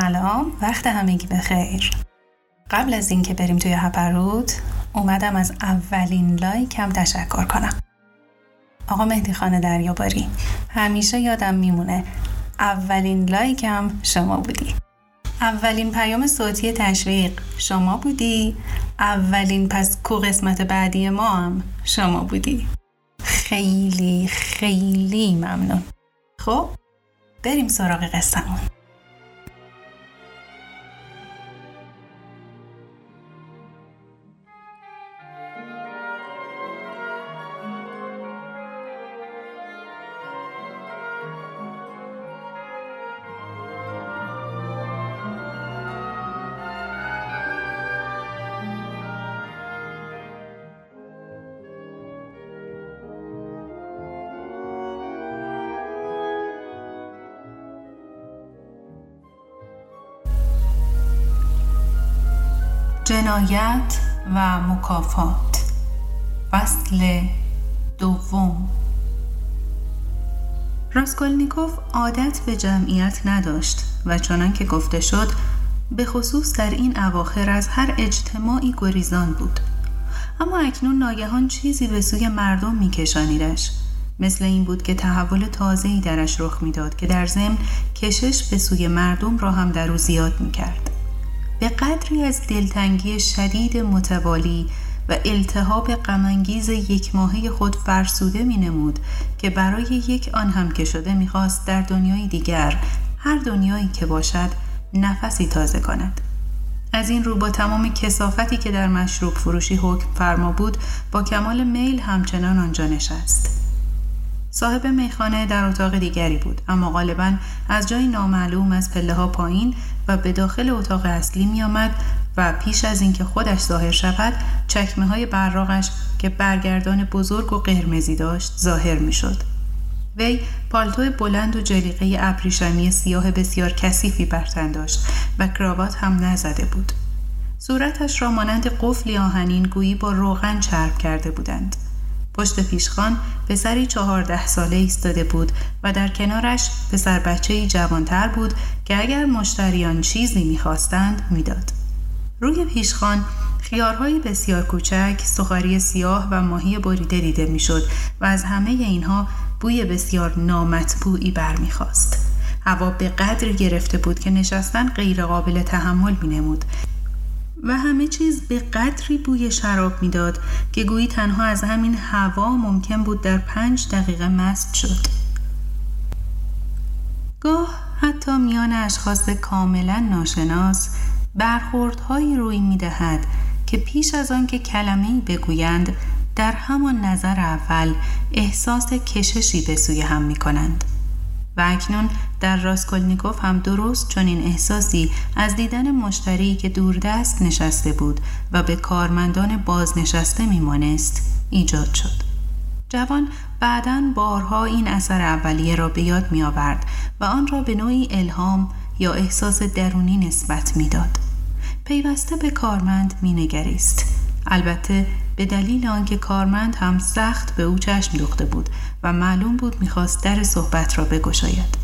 سلام وقت همگی بخیر. قبل از اینکه بریم توی هپروت اومدم از اولین لایکم تشکر کنم. آقا مهدی خانه دریاباری همیشه یادم میمونه اولین لایکم شما بودی. اولین پیام صوتی تشویق شما بودی. اولین پس کو قسمت بعدی ما هم شما بودی. خیلی خیلی ممنون. خب بریم سراغ قصهمون. جنایت و مکافات. فصل دوم. راسکولنیکوف عادت به جمعیت نداشت و چنان که گفته شد به خصوص در این اواخر از هر اجتماعی گریزان بود. اما اکنون ناگهان چیزی به سوی مردم میکشانیدش. مثل این بود که تحول تازه‌ای درش رخ می‌داد که در ضمن کشش به سوی مردم را هم در او زیاد می‌کرد. به قدری از دلتنگی شدید متوالی و التهاب غمانگیز یک ماهه خود فرسوده می نمود که برای یک آن هم که شده می‌خواست در دنیای دیگر هر دنیایی که باشد نفسی تازه کند. از این رو با تمام کسافتی که در مشروب فروشی حکم فرما بود با کمال میل همچنان آنجا نشست. صاحب میخانه در اتاق دیگری بود اما غالبا از جای نامعلوم از پله ها پایین و به داخل اتاق اصلی می آمد و پیش از اینکه خودش ظاهر شود چکمه های براغش که برگردان بزرگ و قرمزی داشت ظاهر می شد. وی پالتو بلند و جلیقه ابریشمی سیاه بسیار کثیفی بر تن داشت و کراوات هم نزده بود. صورتش را مانند قفلی آهنین گویی با روغن چرب کرده بودند. پشت پیشخان پسری چهارده ساله ایستاده بود و در کنارش پسر بچه جوانتر بود که اگر مشتریان چیزی می‌خواستند می‌داد. روی پیشخان خیارهای بسیار کوچک، سخاری سیاه و ماهی بریده دیده می‌شد و از همه اینها بوی بسیار نامطبوعی برمیخواست. هوا به قدری گرفته بود که نشستن غیرقابل تحمل می نمود و همه چیز به قدری بوی شراب می‌داد که گویی تنها از همین هوا ممکن بود در پنج دقیقه مست شد گاه حتی میان اشخاص کاملا ناشناس برخوردهایی روی می‌دهد که پیش از آن که کلمه بگویند در همان نظر اول احساس کششی به سوی هم می کنند. و اکنون در راسکولنیکوف هم درست چون این احساسی از دیدن مشتری که دوردست نشسته بود و به کارمندان بازنشسته میمانست ایجاد شد. جوان بعدا بارها این اثر اولیه را به یاد می آورد و آن را به نوعی الهام یا احساس درونی نسبت می‌داد. پیوسته به کارمند مینگریست. البته به دلیل آنکه کارمند هم سخت به او چشم دوخته بود و معلوم بود می‌خواست در صحبت را بگشاید.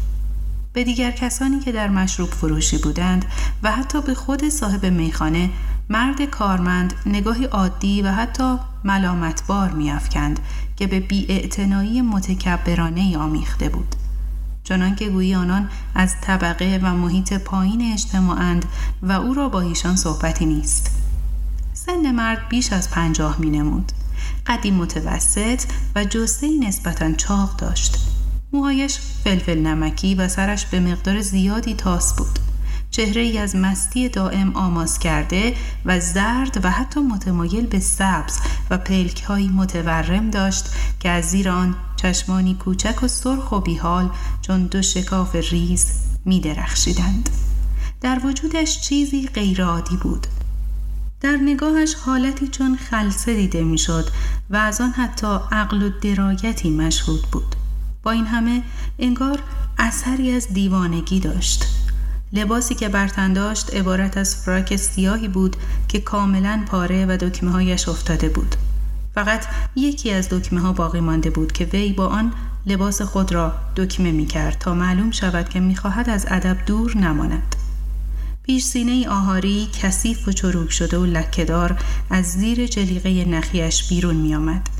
به دیگر کسانی که در مشروب فروشی بودند و حتی به خود صاحب میخانه مرد کارمند نگاهی عادی و حتی ملامتبار میافکند که به بیاعتنایی متکبرانه آمیخته بود چنانکه گویی آنان از طبقه و محیط پایین اجتماعند و او را با ایشان صحبتی نیست سن مرد بیش از پنجاه می نمود. قدی متوسط و جسته نسبتا چاق داشت. موهایش فلفل نمکی و سرش به مقدار زیادی تاس بود. چهره ای از مستی دائم آماس کرده و زرد و حتی متمایل به سبز و پلک های متورم داشت که از زیر آن چشمانی کوچک و سرخ و بیحال چون دو شکاف ریز می درخشیدند. در وجودش چیزی غیرعادی بود در نگاهش حالتی چون خلصه دیده می‌شد و از آن حتی عقل و درایتی مشهود بود با این همه انگار اثری از دیوانگی داشت. لباسی که برتن داشت عبارت از فراک سیاهی بود که کاملا پاره و دکمه هایش افتاده بود. فقط یکی از دکمه ها باقی مانده بود که وی با آن لباس خود را دکمه می کرد تا معلوم شود که می‌خواهد از ادب دور نماند. پیش سینه آهاری کثیف و چروک شده و لکهدار از زیر جلیقه نخیش بیرون می آمد.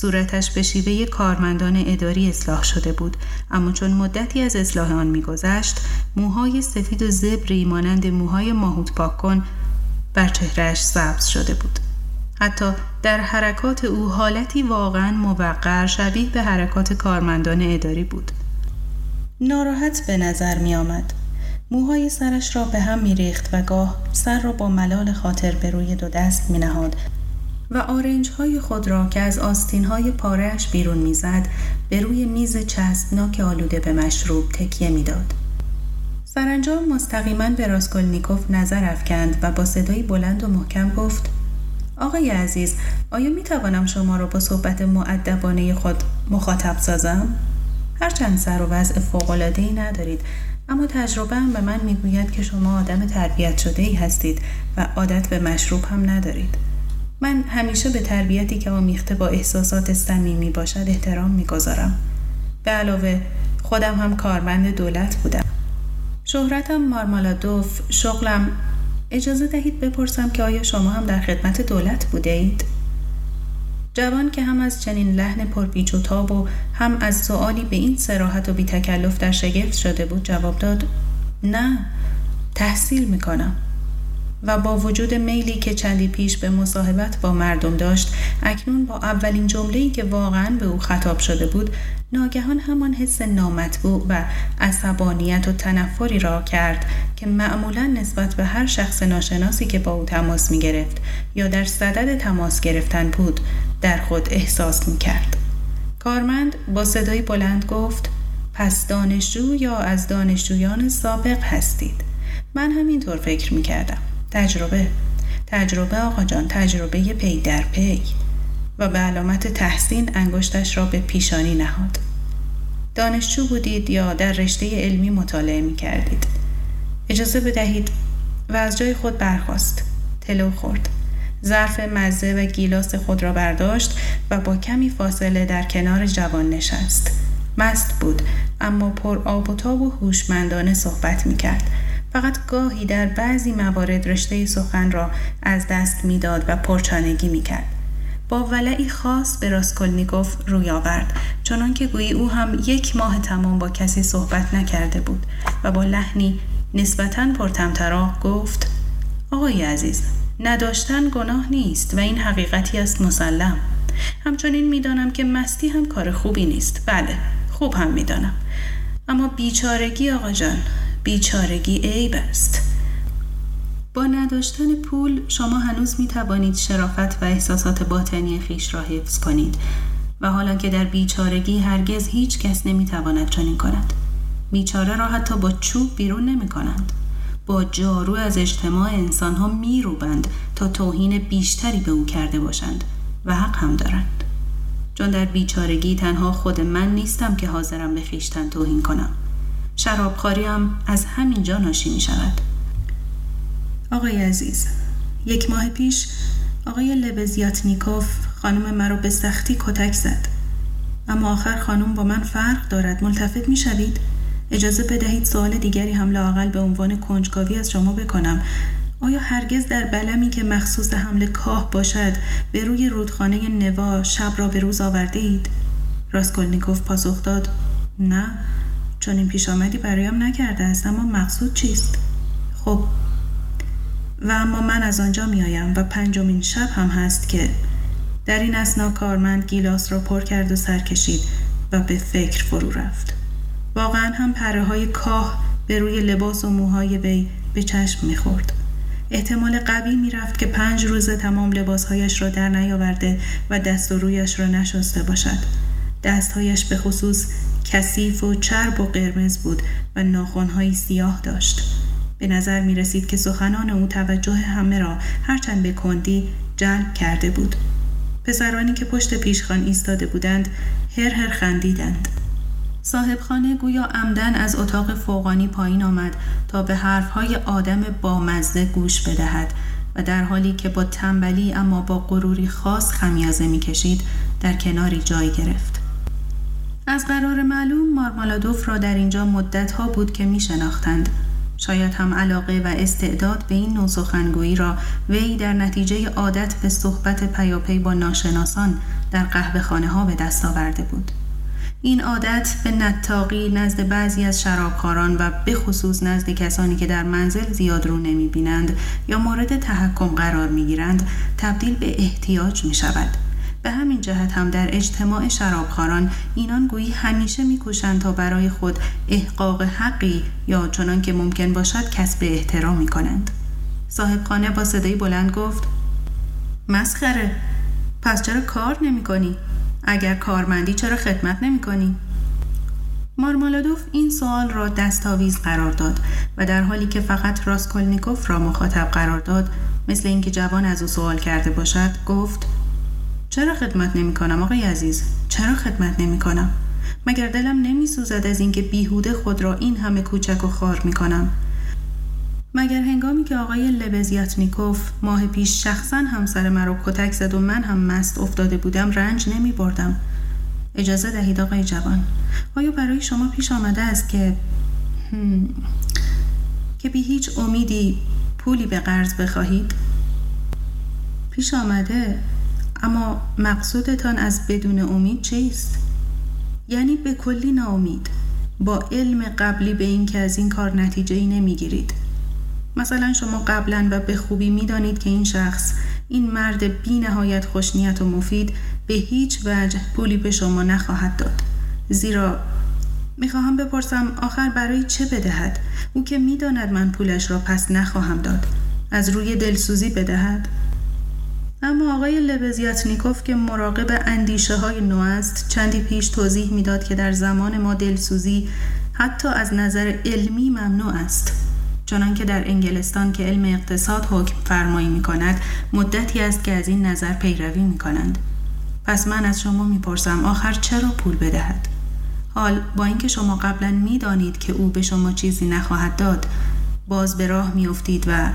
صورتش به شیوه کارمندان اداری اصلاح شده بود. اما چون مدتی از اصلاح آن میگذشت موهای سفید و زبری مانند موهای ماهوت پاک کن بر چهرهش سبز شده بود. حتی در حرکات او حالتی واقعا موقر شبیه به حرکات کارمندان اداری بود. ناراحت به نظر می آمد. موهای سرش را به هم می ریخت و گاه سر را با ملال خاطر به روی دو دست می نهاد و آرنج های خود را که از آستین های پارهش بیرون می‌زد به روی میز چسبناک آلوده به مشروب تکیه می‌داد. سرانجام مستقیما به راسکولنیکوف نظر افکند و با صدایی بلند و محکم گفت آقای عزیز آیا می توانم شما را با صحبت معدبانه خود مخاطب سازم؟ هرچند سر و وضع ای ندارید اما تجربه هم به من می‌گوید که شما آدم تربیت شده ای هستید و عادت به مشروب هم ندارید من همیشه به تربیتی که آمیخته با احساسات صمیمی باشد احترام می‌گذارم. به علاوه خودم هم کارمند دولت بودم. شهرتم مارمالادوف شغلم. اجازه دهید بپرسم که آیا شما هم در خدمت دولت بوده اید؟ جوان که هم از چنین لحن پرپیچ و تاب و هم از سوالی به این سراحت و بی تکلف در شگفت شده بود جواب داد نه تحصیل می‌کنم. و با وجود میلی که چندی پیش به مصاحبت با مردم داشت اکنون با اولین جمله‌ای که واقعا به او خطاب شده بود ناگهان همان حس نامطبوع و عصبانیت و تنفری را کرد که معمولا نسبت به هر شخص ناشناسی که با او تماس می گرفت یا در صدد تماس گرفتن بود در خود احساس می کرد. کارمند با صدای بلند گفت پس دانشجو یا از دانشجویان سابق هستید من همینطور فکر می کردم تجربه. تجربه آقا جان تجربه پی در پی. و به علامت تحسین انگشتش را به پیشانی نهاد. دانشجو بودید یا در رشته علمی مطالعه می کردید؟ اجازه بدهید و از جای خود برخواست تلو خورد. ظرف مزه و گیلاس خود را برداشت و با کمی فاصله در کنار جوان نشست. مست بود اما پر آب و تاب و هوشمندانه صحبت می کرد. فقط گاهی در بعضی موارد رشته سخن را از دست می‌داد و پرچانگی می‌کرد. با ولعی خاص به راسکولنیکوف روی آورد چنان که گویی او هم یک ماه تمام با کسی صحبت نکرده بود و با لحنی نسبتا پرتمطراق گفت آقای عزیز نداشتن گناه نیست و این حقیقتی است مسلم. همچنین می‌دانم که مستی هم کار خوبی نیست. بله خوب هم می‌دانم. اما بیچارگی آقا جان بیچارگی عیب است. با نداشتن پول شما هنوز می توانید شرافت و احساسات باطنی خیش را حفظ کنید و حالا که در بیچارگی هرگز هیچ کس نمی تواند چنین کند. بیچاره را حتی با چوب بیرون نمی کنند با جارو از اجتماع انسان ها می روبند تا توهین بیشتری به او کرده باشند و حق هم دارند. چون در بیچارگی تنها خود من نیستم که حاضرم به خیشتن توهین کنم. شرابخاری هم از همینجا ناشی می شود آقای عزیز یک ماه پیش آقای لبزیاتنیکوف خانم مرا به سختی کتک زد. اما آخر خانم با من فرق دارد. ملتفت می شوید؟ اجازه بدهید سوال دیگری هم لاقل به عنوان کنجکاوی از شما بکنم. آیا هرگز در بلمی که مخصوص حمل کاه باشد به روی رودخانه نوا شب را به روز آورده اید؟ راسکولنیکوف پاسخ داد نه. چون این پیش آمدی برایم نکرده است اما مقصود چیست؟ خب. و اما من از آنجا میآیم و پنجمین شب هم هست که در این اسنا کارمند گیلاس را پر کرد و سر کشید و به فکر فرو رفت. واقعا هم پره های کاه به روی لباس و موهای وی به چشم می‌خورد. احتمال قوی می‌رفت که پنج روز تمام لباسهایش را در نیاورده و دست و رویش را نشسته باشد. دستهایش به خصوص کثیف و چرب و قرمز بود و ناخونهایی سیاه داشت. به نظر می رسید که سخنان او توجه همه را هرچند به کندی جلب کرده بود. پسرانی که پشت پیشخان ایستاده بودند هر هر خندیدند. صاحب خانه گویا عمدن از اتاق فوقانی پایین آمد تا به حرفهای آدم بامزه گوش بدهد و در حالی که با تنبلی اما با غروری خاص خمیازه می‌کشید در کناری جای گرفت. از قرار معلوم مارمالادوف را در اینجا مدت ها بود که می شناختند. شاید هم علاقه و استعداد به این نوع سخنگویی را وی در نتیجه عادت به صحبت پیاپی با ناشناسان در قهوه خانه ها به دست آورده بود. این عادت به نتاقی نزد بعضی از شرابخاران و به خصوص نزد کسانی که در منزل زیاد رو نمی بینند یا مورد تحکم قرار می گیرند تبدیل به احتیاج می شود. به همین جهت هم در اجتماع شرابخاران اینان گویی همیشه میکوشند تا برای خود احقاق حقی یا چنان که ممکن باشد کسب احترامی کنند صاحب خانه با صدای بلند گفت مسخره پس چرا کار نمی کنی؟ اگر کارمندی چرا خدمت نمی کنی؟ مارمالادوف این سوال را دستاویز قرار داد و در حالی که فقط راسکولنیکوف را مخاطب قرار داد مثل اینکه جوان از او سوال کرده باشد گفت چرا خدمت نمی کنم آقای عزیز؟ چرا خدمت نمی کنم مگر دلم نمی سوزد از اینکه بیهوده خود را این همه کوچک و خار می کنم مگر هنگامی که آقای لبزیاتنیکوف ماه پیش شخصا همسر مرا کتک زد و من هم مست افتاده بودم رنج نمی بردم اجازه دهید آقای جوان. آیا برای شما پیش آمده است که که بی هیچ امیدی پولی به قرض بخواهید؟ پیش آمده اما مقصودتان از بدون امید چیست؟ یعنی به کلی ناامید. با علم قبلی به این که از این کار نتیجه ای نمی‌گیرید. مثلا شما قبلا و به خوبی می‌دانید که این شخص این مرد بی نهایت خوشنیت و مفید به هیچ وجه پولی به شما نخواهد داد. زیرا می‌خواهم بپرسم آخر برای چه بدهد؟ او که می‌داند من پولش را پس نخواهم داد. از روی دلسوزی بدهد؟ اما آقای لبزیاتنیکوف که مراقب اندیشه های نو است چندی پیش توضیح می‌داد که در زمان ما دلسوزی حتی از نظر علمی ممنوع است. چنانکه در انگلستان که علم اقتصاد حکم فرمایی می کند مدتی است که از این نظر پیروی می کنند پس من از شما می‌پرسم آخر چرا پول بدهد؟ حال با اینکه شما قبلا می‌دانید که او به شما چیزی نخواهد داد باز به راه میافتید و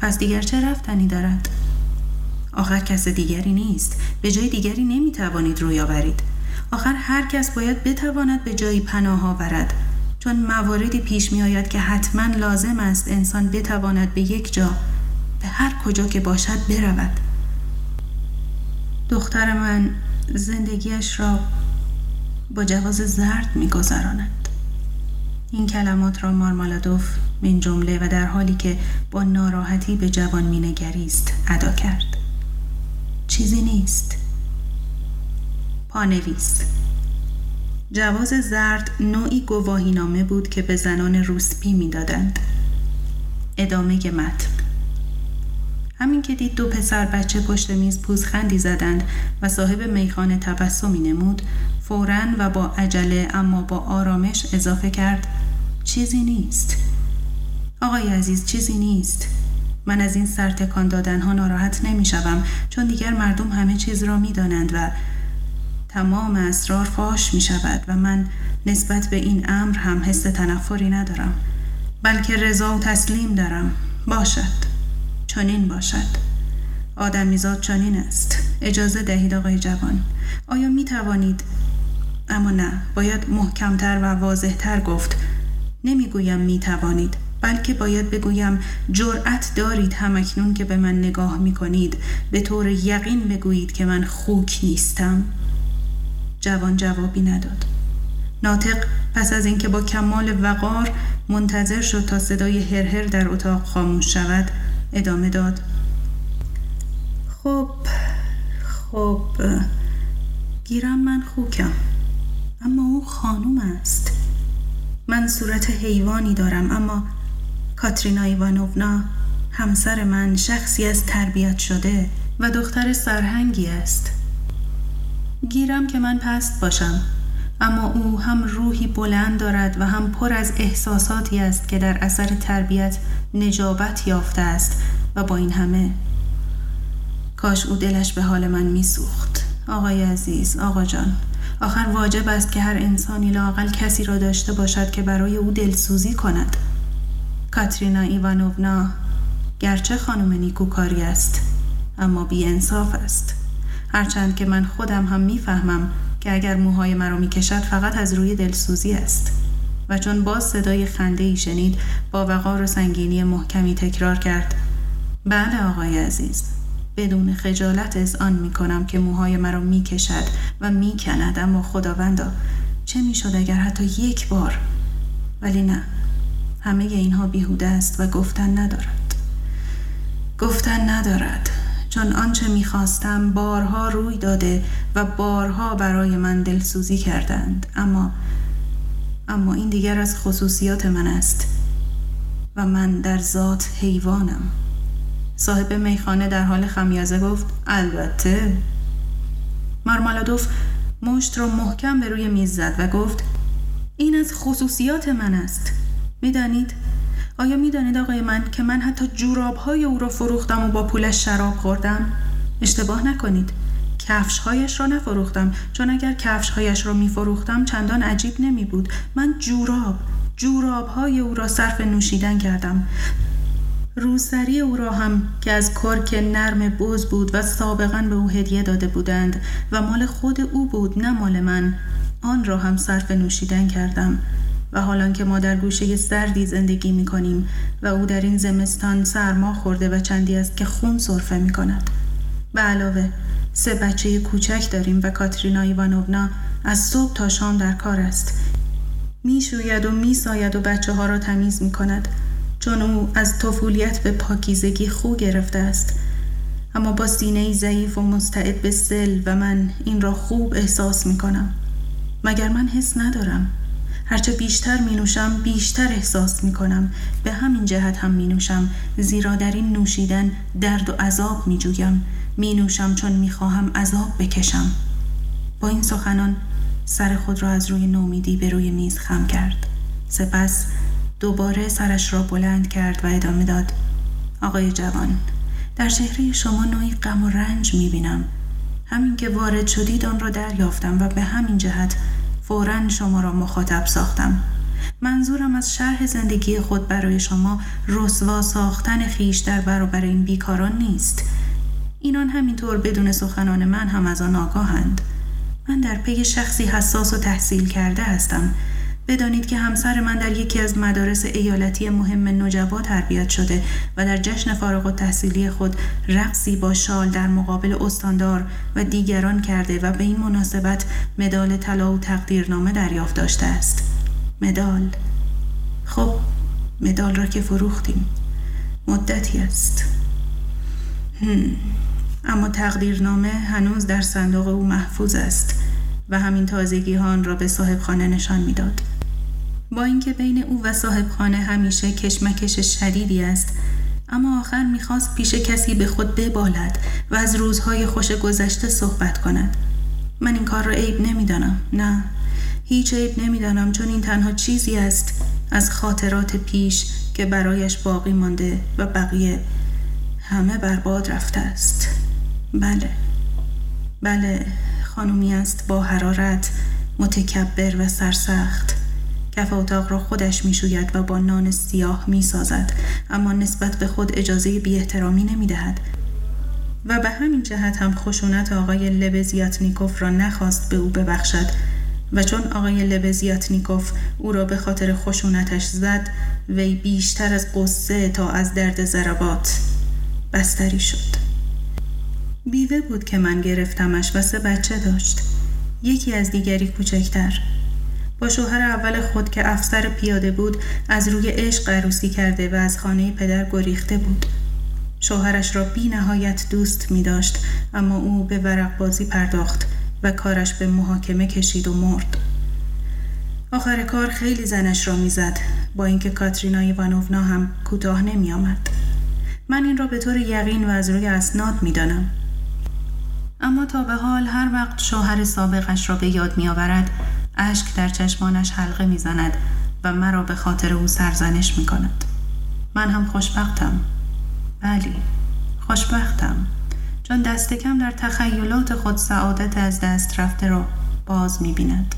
پس دیگر چه رفتنی دارد؟ آخر کس دیگری نیست. به جای دیگری نمی توانید روی آورید. آخر هر کس باید بتواند به جایی پناه آورد. چون مواردی پیش می آید که حتما لازم است انسان بتواند به یک جا به هر کجا که باشد برود. دختر من زندگیش را با جواز زرد می گذراند. این کلمات را مارمالادوف من جمله و در حالی که با ناراحتی به جوان مینگریست ادا کرد. چیزی نیست. پانویس. جواز زرد نوعی گواهینامه بود که به زنان روسپی می‌دادند. ادامه متن. همین که دید دو پسر بچه پشت میز پوزخندی زدند و صاحب میخانه تبسمی نمود فورا و با عجله اما با آرامش اضافه کرد چیزی نیست. آقای عزیز چیزی نیست. من از این سرتکان دادن ها ناراحت نمی شوم چون دیگر مردم همه چیز را می دانند و تمام اسرار فاش می شود و من نسبت به این امر هم حس تنفری ندارم بلکه رضا و تسلیم دارم. باشد. چنین باشد. آدمیزاد چنین است. اجازه دهید آقای جوان. آیا می توانید اما نه. باید محکمتر و واضحتر گفت. نمی‌گویم می توانید بلکه باید بگویم جرأت دارید همکنون که به من نگاه می کنید به طور یقین بگویید که من خوک نیستم. جوان جوابی نداد. ناطق پس از اینکه با کمال وقار منتظر شد تا صدای هرهر در اتاق خاموش شود ادامه داد. خب خب گیرم من خوکم اما او خانوم است. من صورت حیوانی دارم اما کاترینا ایوانوونا همسر من شخصی از تربیت شده و دختر سرهنگی است. گیرم که من پست باشم اما او هم روحی بلند دارد و هم پر از احساساتی است که در اثر تربیت نجابت یافته است و با این همه کاش او دلش به حال من میسوخت. آقای عزیز آقا جان آخر واجب است که هر انسانی لاقل کسی را داشته باشد که برای او دلسوزی کند. کاترینا ایوانوونا گرچه خانم نیکوکاری است اما بی انصاف است. هرچند که من خودم هم می‌فهمم که اگر موهای مرا می‌کشد فقط از روی دلسوزی است. و چون باز صدای خنده ای شنید با وقار و سنگینی محکمی تکرار کرد بله آقای عزیز بدون خجالت از آن می کنم که موهای مرا می کشد و می کند اما خداوندا چه می شد اگر حتی یک بار؟ ولی نه همه اینها بیهوده است و گفتن ندارد. گفتن ندارد چون آنچه می‌خواستم بارها روی داده و بارها برای من دلسوزی کردند. اما اما این دیگر از خصوصیات من است و من در ذات حیوانم. صاحب میخانه در حال خمیازه گفت البته. مارمالادوف مشت را محکم به روی میز زد و گفت این از خصوصیات من است. می‌دانید؟ آیا می‌دانید آقای من که من حتی جوراب های او را فروختم و با پولش شراب خوردم؟ اشتباه نکنید. کفش هایش را نفروختم. چون اگر کفش هایش را می فروختم چندان عجیب نمی بود من جوراب جوراب های او را صرف نوشیدن کردم. روسری او را هم که از کرک نرم بوز بود و سابقا به او هدیه داده بودند و مال خود او بود نه مال من. آن را هم صرف نوشیدن کردم. و حالان که ما در گوشه سردی زندگی می کنیم و او در این زمستان سرما خورده و چندی است که خون صرفه می کند به علاوه سه بچه کوچک داریم و کاترینا ایوانونا از صبح تا شام در کار است. می شوید و می ساید و بچه ها را تمیز می کند چون او از طفولیت به پاکیزگی خو گرفته است. اما با سینه ضعیف و مستعد به سل و من این را خوب احساس می کنم مگر من حس ندارم؟ هرچه بیشتر می نوشم بیشتر احساس می کنم به همین جهت هم می نوشم زیرا در این نوشیدن درد و عذاب می جویم می نوشم چون می خواهم عذاب بکشم. با این سخنان سر خود را از روی نومیدی به روی میز خم کرد. سپس دوباره سرش را بلند کرد و ادامه داد. آقای جوان در چهره شما نوعی غم و رنج می بینم همین که وارد شدید آن را دریافتم و به همین جهت فورا شما را مخاطب ساختم. منظورم از شرح زندگی خود برای شما رسوا ساختن خیش در برابر این بیکاران نیست. اینان همینطور بدون سخنان من هم از آن آگاهند. من در پی شخصی حساس و تحصیل کرده هستم. بدانید که همسر من در یکی از مدارس ایالتی مهم نجوا تربیت شده و در جشن فارغ و تحصیلی خود رقصی با شال در مقابل استاندار و دیگران کرده و به این مناسبت مدال طلا و تقدیرنامه دریافت داشته است. مدال. خب مدال را که فروختیم. مدتی است. اما تقدیرنامه هنوز در صندوق او محفوظ است و همین تازگی ها آن را به صاحب خانه نشان می‌داد. با اینکه بین او و صاحب خانه همیشه کشمکش شدیدی است. اما آخر می‌خواست پیش کسی به خود ببالد و از روزهای خوش گذشته صحبت کند. من این کار را عیب نمی‌دانم نه. هیچ عیب نمی‌دانم چون این تنها چیزی است از خاطرات پیش که برایش باقی مانده و بقیه همه برباد رفته است. بله. بله خانومی است با حرارت متکبر و سرسخت. کف اتاق را خودش می‌شوید و با نان سیاه می سازد اما نسبت به خود اجازه بی احترامی نمی دهد و به همین جهت هم خشونت آقای لبزیاتنیکوف را نخواست به او ببخشد. و چون آقای لبزیاتنیکوف او را به خاطر خشونتش زد وی بیشتر از قصه تا از درد ضربات بستری شد. بیوه بود که من گرفتمش و سه بچه داشت. یکی از دیگری کوچکتر. با شوهر اول خود که افسر پیاده بود از روی عشق عروسی کرده و از خانه پدر گریخته بود شوهرش را بی نهایت دوست می داشت اما او به ورق بازی پرداخت و کارش به محاکمه کشید و مرد آخر کار خیلی زنش را می‌زد با اینکه کاترینا ایوانوونا هم کوتاه نمی آمد. من این را به طور یقین و از روی اسناد می دانم. اما تا به حال هر وقت شوهر سابقش را به یاد می آورد اشک در چشمانش حلقه می‌زند و مرا به خاطر او سرزنش می کند. من هم خوشبختم. بلی، خوشبختم. چون دست کم در تخیلات خود سعادت از دست رفته را باز می بیند.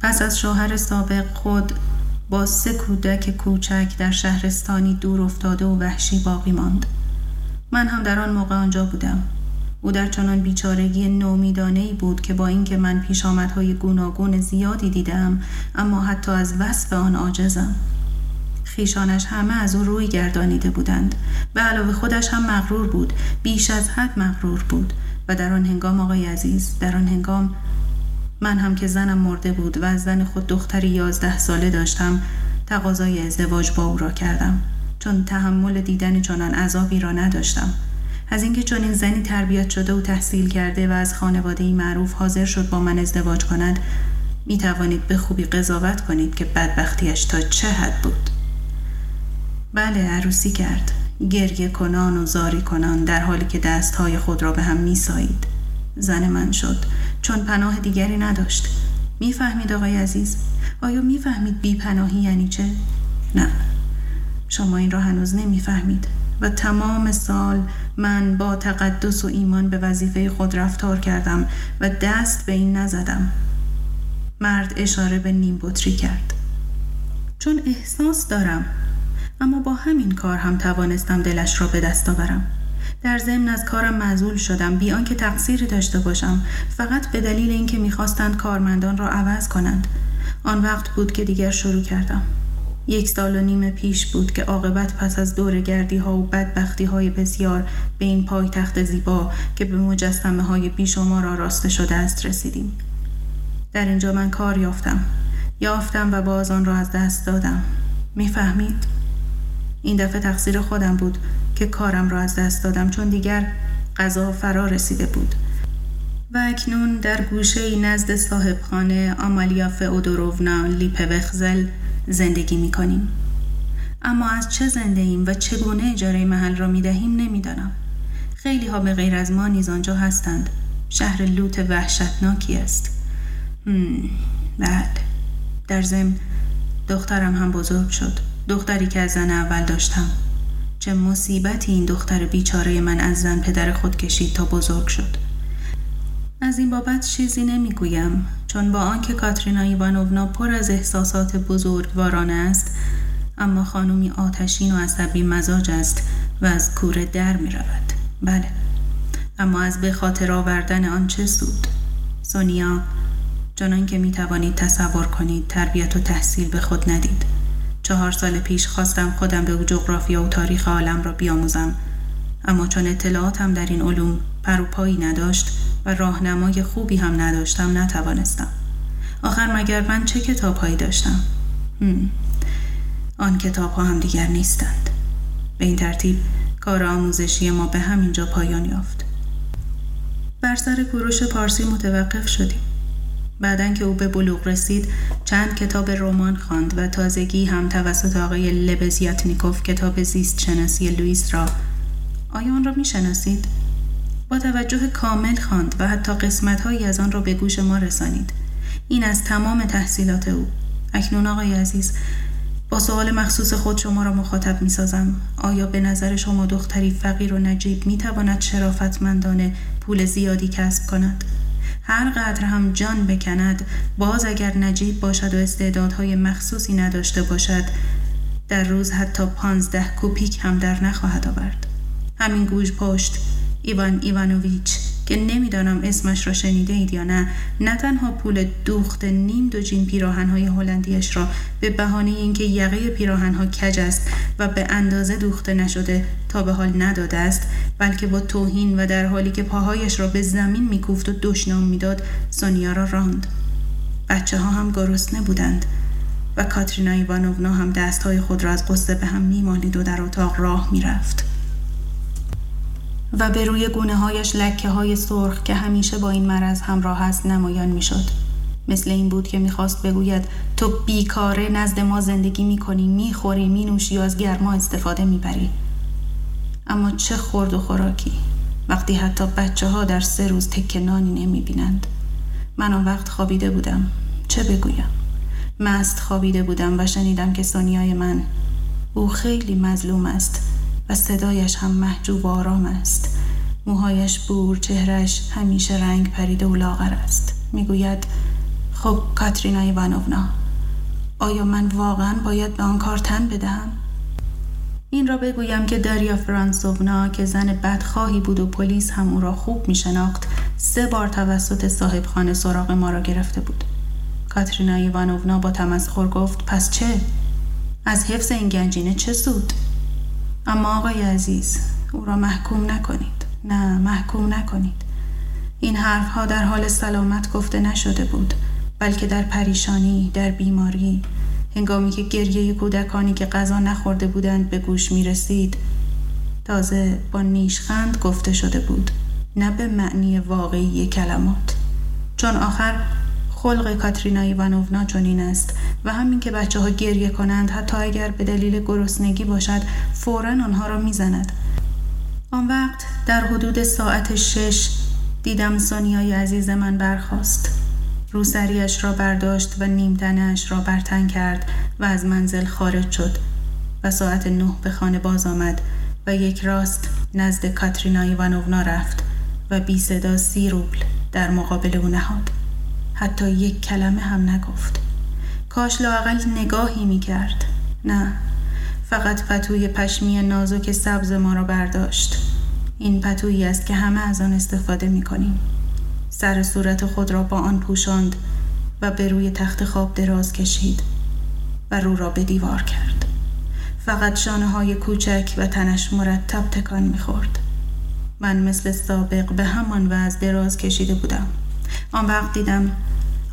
پس از شوهر سابق خود با سه کودک کوچک در شهرستانی دور افتاده و وحشی باقی ماند. من هم در آن موقع آنجا بودم. او در چنان بیچارگی نومیدانه ای بود که با اینکه من پیش آمدهای گوناگون زیادی دیدم اما حتی از وصف آن عاجزم. خیشانش همه از او روی گردانیده بودند. به علاوه خودش هم مغرور بود بیش از حد مغرور بود و در آن هنگام آقای عزیز در آن هنگام من هم که زنم مرده بود و از زن خود دختری یازده ساله داشتم تقاضای ازدواج با او را کردم. چون تحمل دیدن چنان عذابی را نداشتم. از اینکه این زنی تربیت شده و تحصیل کرده و از خانواده معروف حاضر شد با من ازدواج کند می توانید به خوبی قضاوت کنید که بدبختیش تا چه حد بود. بله عروسی کرد. گریه کنان و زاری کنان در حالی که دستهای خود را به هم می سایید. زن من شد. چون پناه دیگری نداشت. می‌فهمید آقای عزیز؟ آیا می‌فهمید بی پناهی یعنی چه؟ نه. شما این را هنوز نمی‌فهمید و تمام سال من با تقدس و ایمان به وظیفه خود رفتار کردم و دست به این نزدم. مرد اشاره به نیم بطری کرد. چون احساس دارم اما با همین کار هم توانستم دلش را به دست آورم. در ضمن از کارم معذول شدم بی آنکه تقصیری داشته باشم. فقط به دلیل اینکه می‌خواستند کارمندان را عوض کنند. آن وقت بود که دیگر شروع کردم. یک سال و نیم پیش بود که عاقبت پس از دور گردی ها و بدبختی های بسیار به این پای تخت زیبا که به مجسمه های بیشمار راسته شده است رسیدیم. در اینجا من کار یافتم. یافتم و باز آن را از دست دادم. می‌فهمید؟ این دفعه تقصیر خودم بود که کارم را از دست دادم چون دیگر غذا فرا رسیده بود. و اکنون در گوشه نزد صاحبخانه آمالیا فئودوروونا لیپوخزل زندگی می کنیم. اما از چه زنده ایم و چگونه اجاره محل را می دهیم نمی دانم. خیلی ها به غیر از ما نیز آنجا هستند. شهر لوت وحشتناکی است. بله. در ضمن دخترم هم بزرگ شد. دختری که از زن اول داشتم. چه مصیبتی این دختر بیچاره من از زن پدر خود کشید تا بزرگ شد. از این بابت چیزی نمی‌گویم چون با آنکه کاترینا ایوانوونا پر از احساسات بزرگوارانه است اما خانومی آتشین و عصبی مزاج است و از کوره در می رود. بله. اما از به خاطر آوردن آن چه سود؟ سونیا چنان که می توانید تصور کنید تربیت و تحصیل به خود ندید. چهار سال پیش خواستم خودم به جغرافیا و تاریخ عالم را بیاموزم اما چون اطلاعاتم در این علوم پروپایی نداشت و راهنمای خوبی هم نداشتم نتوانستم. آخر مگر من چه کتابهایی داشتم؟ آن کتاب ها هم دیگر نیستند. به این ترتیب کار آموزشی ما به همینجا پایان یافت. بر سر کوروش پارسی متوقف شدیم. بعدن که او به بلوغ رسید چند کتاب رمان خواند و تازگی هم توسط آقای لبزیاتنیکوف کتاب زیست شناسی لوئیس را آیا آن را می شناسید؟ با توجه کامل خواند و حتی قسمت هایی از آن را به گوش ما رسانید این از تمام تحصیلات او اکنون آقای عزیز با سوال مخصوص خود شما را مخاطب می سازم. آیا به نظر شما دختری فقیر و نجیب می تواند شرافتمندانه پول زیادی کسب کند؟ هر قدر هم جان بکند باز اگر نجیب باشد و استعدادهای مخصوصی نداشته باشد در روز حتی پانزده کوپیک هم در نخواهد آورد همین گوش پشت ایوان ایوانوویچ که نمی‌دانم اسمش را شنیده اید یا نه نه تنها پول دوخت نیم دو جین پیراهنهای هلندیش را به بهانه اینکه یقه پیراهنها کج است و به اندازه دوخته نشده تا به حال نداده است بلکه با توهین و در حالی که پاهایش را به زمین میکوفت و دشنام می‌داد سونیا را راند. بچه ها هم گرسنه بودند و کاترینا ایوانوونا هم دستهای خود را از قصه به هم میمالید و در اتاق راه می‌رفت. و به روی گونه هایش لکه های سرخ که همیشه با این مرض همراه است نمایان می‌شد. مثل این بود که می‌خواست بگوید تو بیکاره نزد ما زندگی می‌کنی می‌خوری مینوشی و از گرما استفاده می‌بری. اما چه خورد و خوراکی. وقتی حتی بچه ها در سه روز تکه نانی نمی‌بینند. من آن وقت خوابیده بودم. چه بگویم؟ مست خوابیده بودم و شنیدم که سونیای من او خیلی مظلوم است. و صدایش هم محجوب و آرام است موهایش بور چهرش همیشه رنگ پریده و لاغر است می‌گوید خب کاترینا ایوانونا آیا من واقعا باید به آن کار تن بدهم این را بگویم که داریا فرانسوونا که زن بدخواهی بود و پلیس هم او را خوب می شناخت سه بار توسط صاحب خانه سراغ ما را گرفته بود کاترینا ایوانوونا با تمسخر گفت پس چه؟ از حفظ این گنجینه چه سود؟ اما آقای عزیز او را محکوم نکنید. نه محکوم نکنید. این حرفها در حال سلامت گفته نشده بود بلکه در پریشانی در بیماری. هنگامی که گریه کودکانی که غذا نخورده بودند به گوش می رسید تازه با نیشخند گفته شده بود نه به معنی واقعی کلمات. چون آخر خلق کاترینا ایوانوونا چنین است و همین که بچه ها گریه کنند حتی اگر به دلیل گرسنگی باشد فورا آنها را می‌زند. آن وقت در حدود ساعت شش دیدم سونیای عزیز من برخواست روسریش را برداشت و نیمتنش را برتن کرد و از منزل خارج شد و ساعت نه به خانه باز آمد و یک راست نزد کاترینا ایوانوونا رفت و بی صدا سی روبل در مقابل او نهاد. حتی یک کلمه هم نگفت. کاش لاقل نگاهی می کرد نه فقط پتوی پشمی نازک سبز ما را برداشت. این پتویی است که همه از آن استفاده می کنیم سر صورت خود را با آن پوشاند و به روی تخت خواب دراز کشید و رو را به دیوار کرد. فقط شانه های کوچک و تنش مرتب تکان می‌خورد. من مثل سابق به همان وضع دراز کشیده بودم. آن وقت دیدم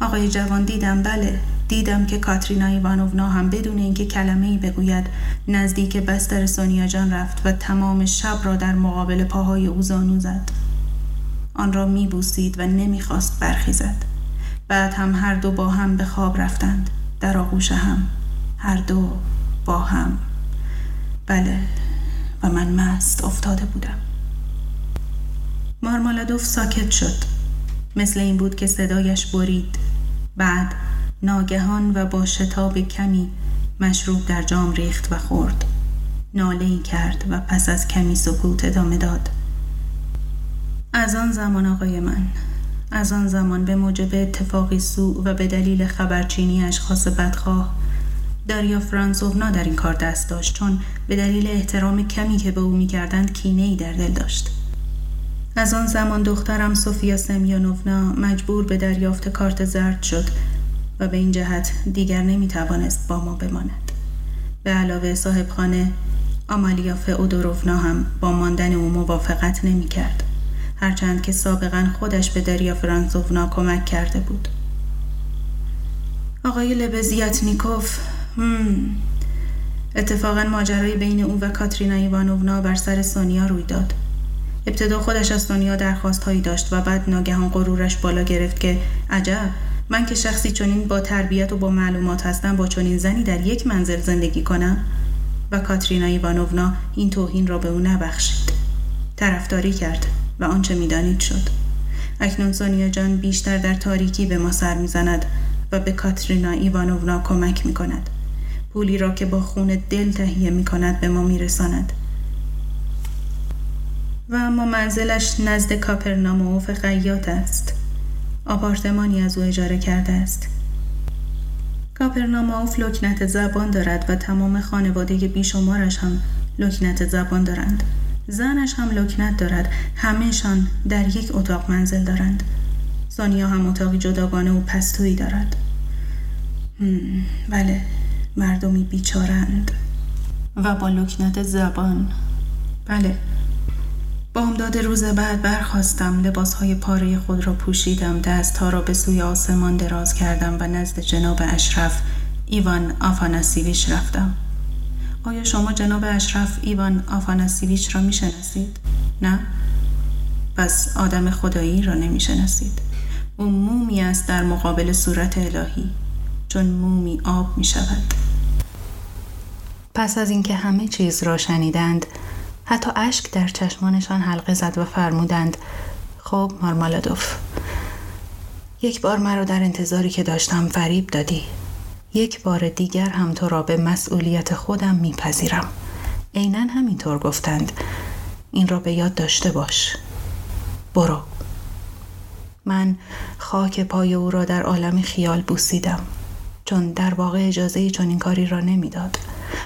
آقای جوان دیدم بله دیدم که کاترینا ایوانوونا هم بدون اینکه کلمه ای بگوید نزدیک بستر سونیا جان رفت و تمام شب را در مقابل پاهای او زانو زد. آن را میبوسید و نمی‌خواست برخیزد. بعد هم هر دو با هم به خواب رفتند. در آغوش هم هر دو با هم. بله و من مست افتاده بودم. مارمالادوف ساکت شد. مثل این بود که صدایش برید. بعد ناگهان و با شتاب کمی مشروب در جام ریخت و خورد. ناله کرد و پس از کمی سکوت ادامه داد. از آن زمان آقای من از آن زمان به موجب اتفاقی سوء و به دلیل خبرچینی اشخاص بدخواه داریا فرانسوونا در این کار دست داشت چون به دلیل احترام کمی که به او می‌کردند کینه ای در دل داشت. از آن زمان دخترم سوفیا سمیانوونا مجبور به دریافت کارت زرد شد و به این جهت دیگر نمی توانست با ما بماند. به علاوه صاحب خانه آمالیا فئودوروونا هم با ماندن او موافقت نمی کرد هرچند که سابقا خودش به دریا فرانسوونا کمک کرده بود. آقای لبزیاتنیکوف اتفاقا ماجرای بین او و کاترینا ایوانوونا بر سر سونیا روی داد. ابتدا خودش از سونیا درخواست هایی داشت و بعد ناگهان غرورش بالا گرفت که عجب! من که شخصی چنین با تربیت و با معلومات هستم با چنین زنی در یک منزل زندگی کنم؟ و کاترینا ایوانوونا این توهین را به او نبخشید. طرفداری کرد و آنچه می‌دانید شد. اکنون سونیا جان بیشتر در تاریکی به ما سر می‌زند و به کاترینا ایوانوونا کمک می کند پولی را که با خون دل تهیه می کند به ما می رساند. و اما منزلش نزد کاپرناموف قیات است. آپارتمانی از او اجاره کرده است. کاپرناموف لکنت زبان دارد و تمام خانواده بیشمارش هم لکنت زبان دارند. زنش هم لکنت دارد. همهشان در یک اتاق منزل دارند. سانیا هم اتاقی جداگانه و پستویی دارد. بله مردمی بیچارند. و با لکنت زبان. بله. بامداد روز بعد برخواستم لباسهای پاره خود را پوشیدم دستها را به سوی آسمان دراز کردم و نزد جناب اشرف ایوان آفاناسیویچ رفتم آیا شما جناب اشرف ایوان آفاناسیویچ را می‌شناسید؟ نه؟ پس آدم خدایی را نمی‌شناسید او مومی است در مقابل صورت الهی چون مومی آب می شود پس از اینکه همه چیز را شنیدند حتی اشک در چشمانشان حلقه زد و فرمودند خب مارمالادوف. یک بار مرا در انتظاری که داشتم فریب دادی. یک بار دیگر هم تو را به مسئولیت خودم میپذیرم. عینا همینطور گفتند. این را به یاد داشته باش. برو. من خاک پای او را در عالم خیال بوسیدم چون در واقع اجازه چون این کاری را نمی‌داد.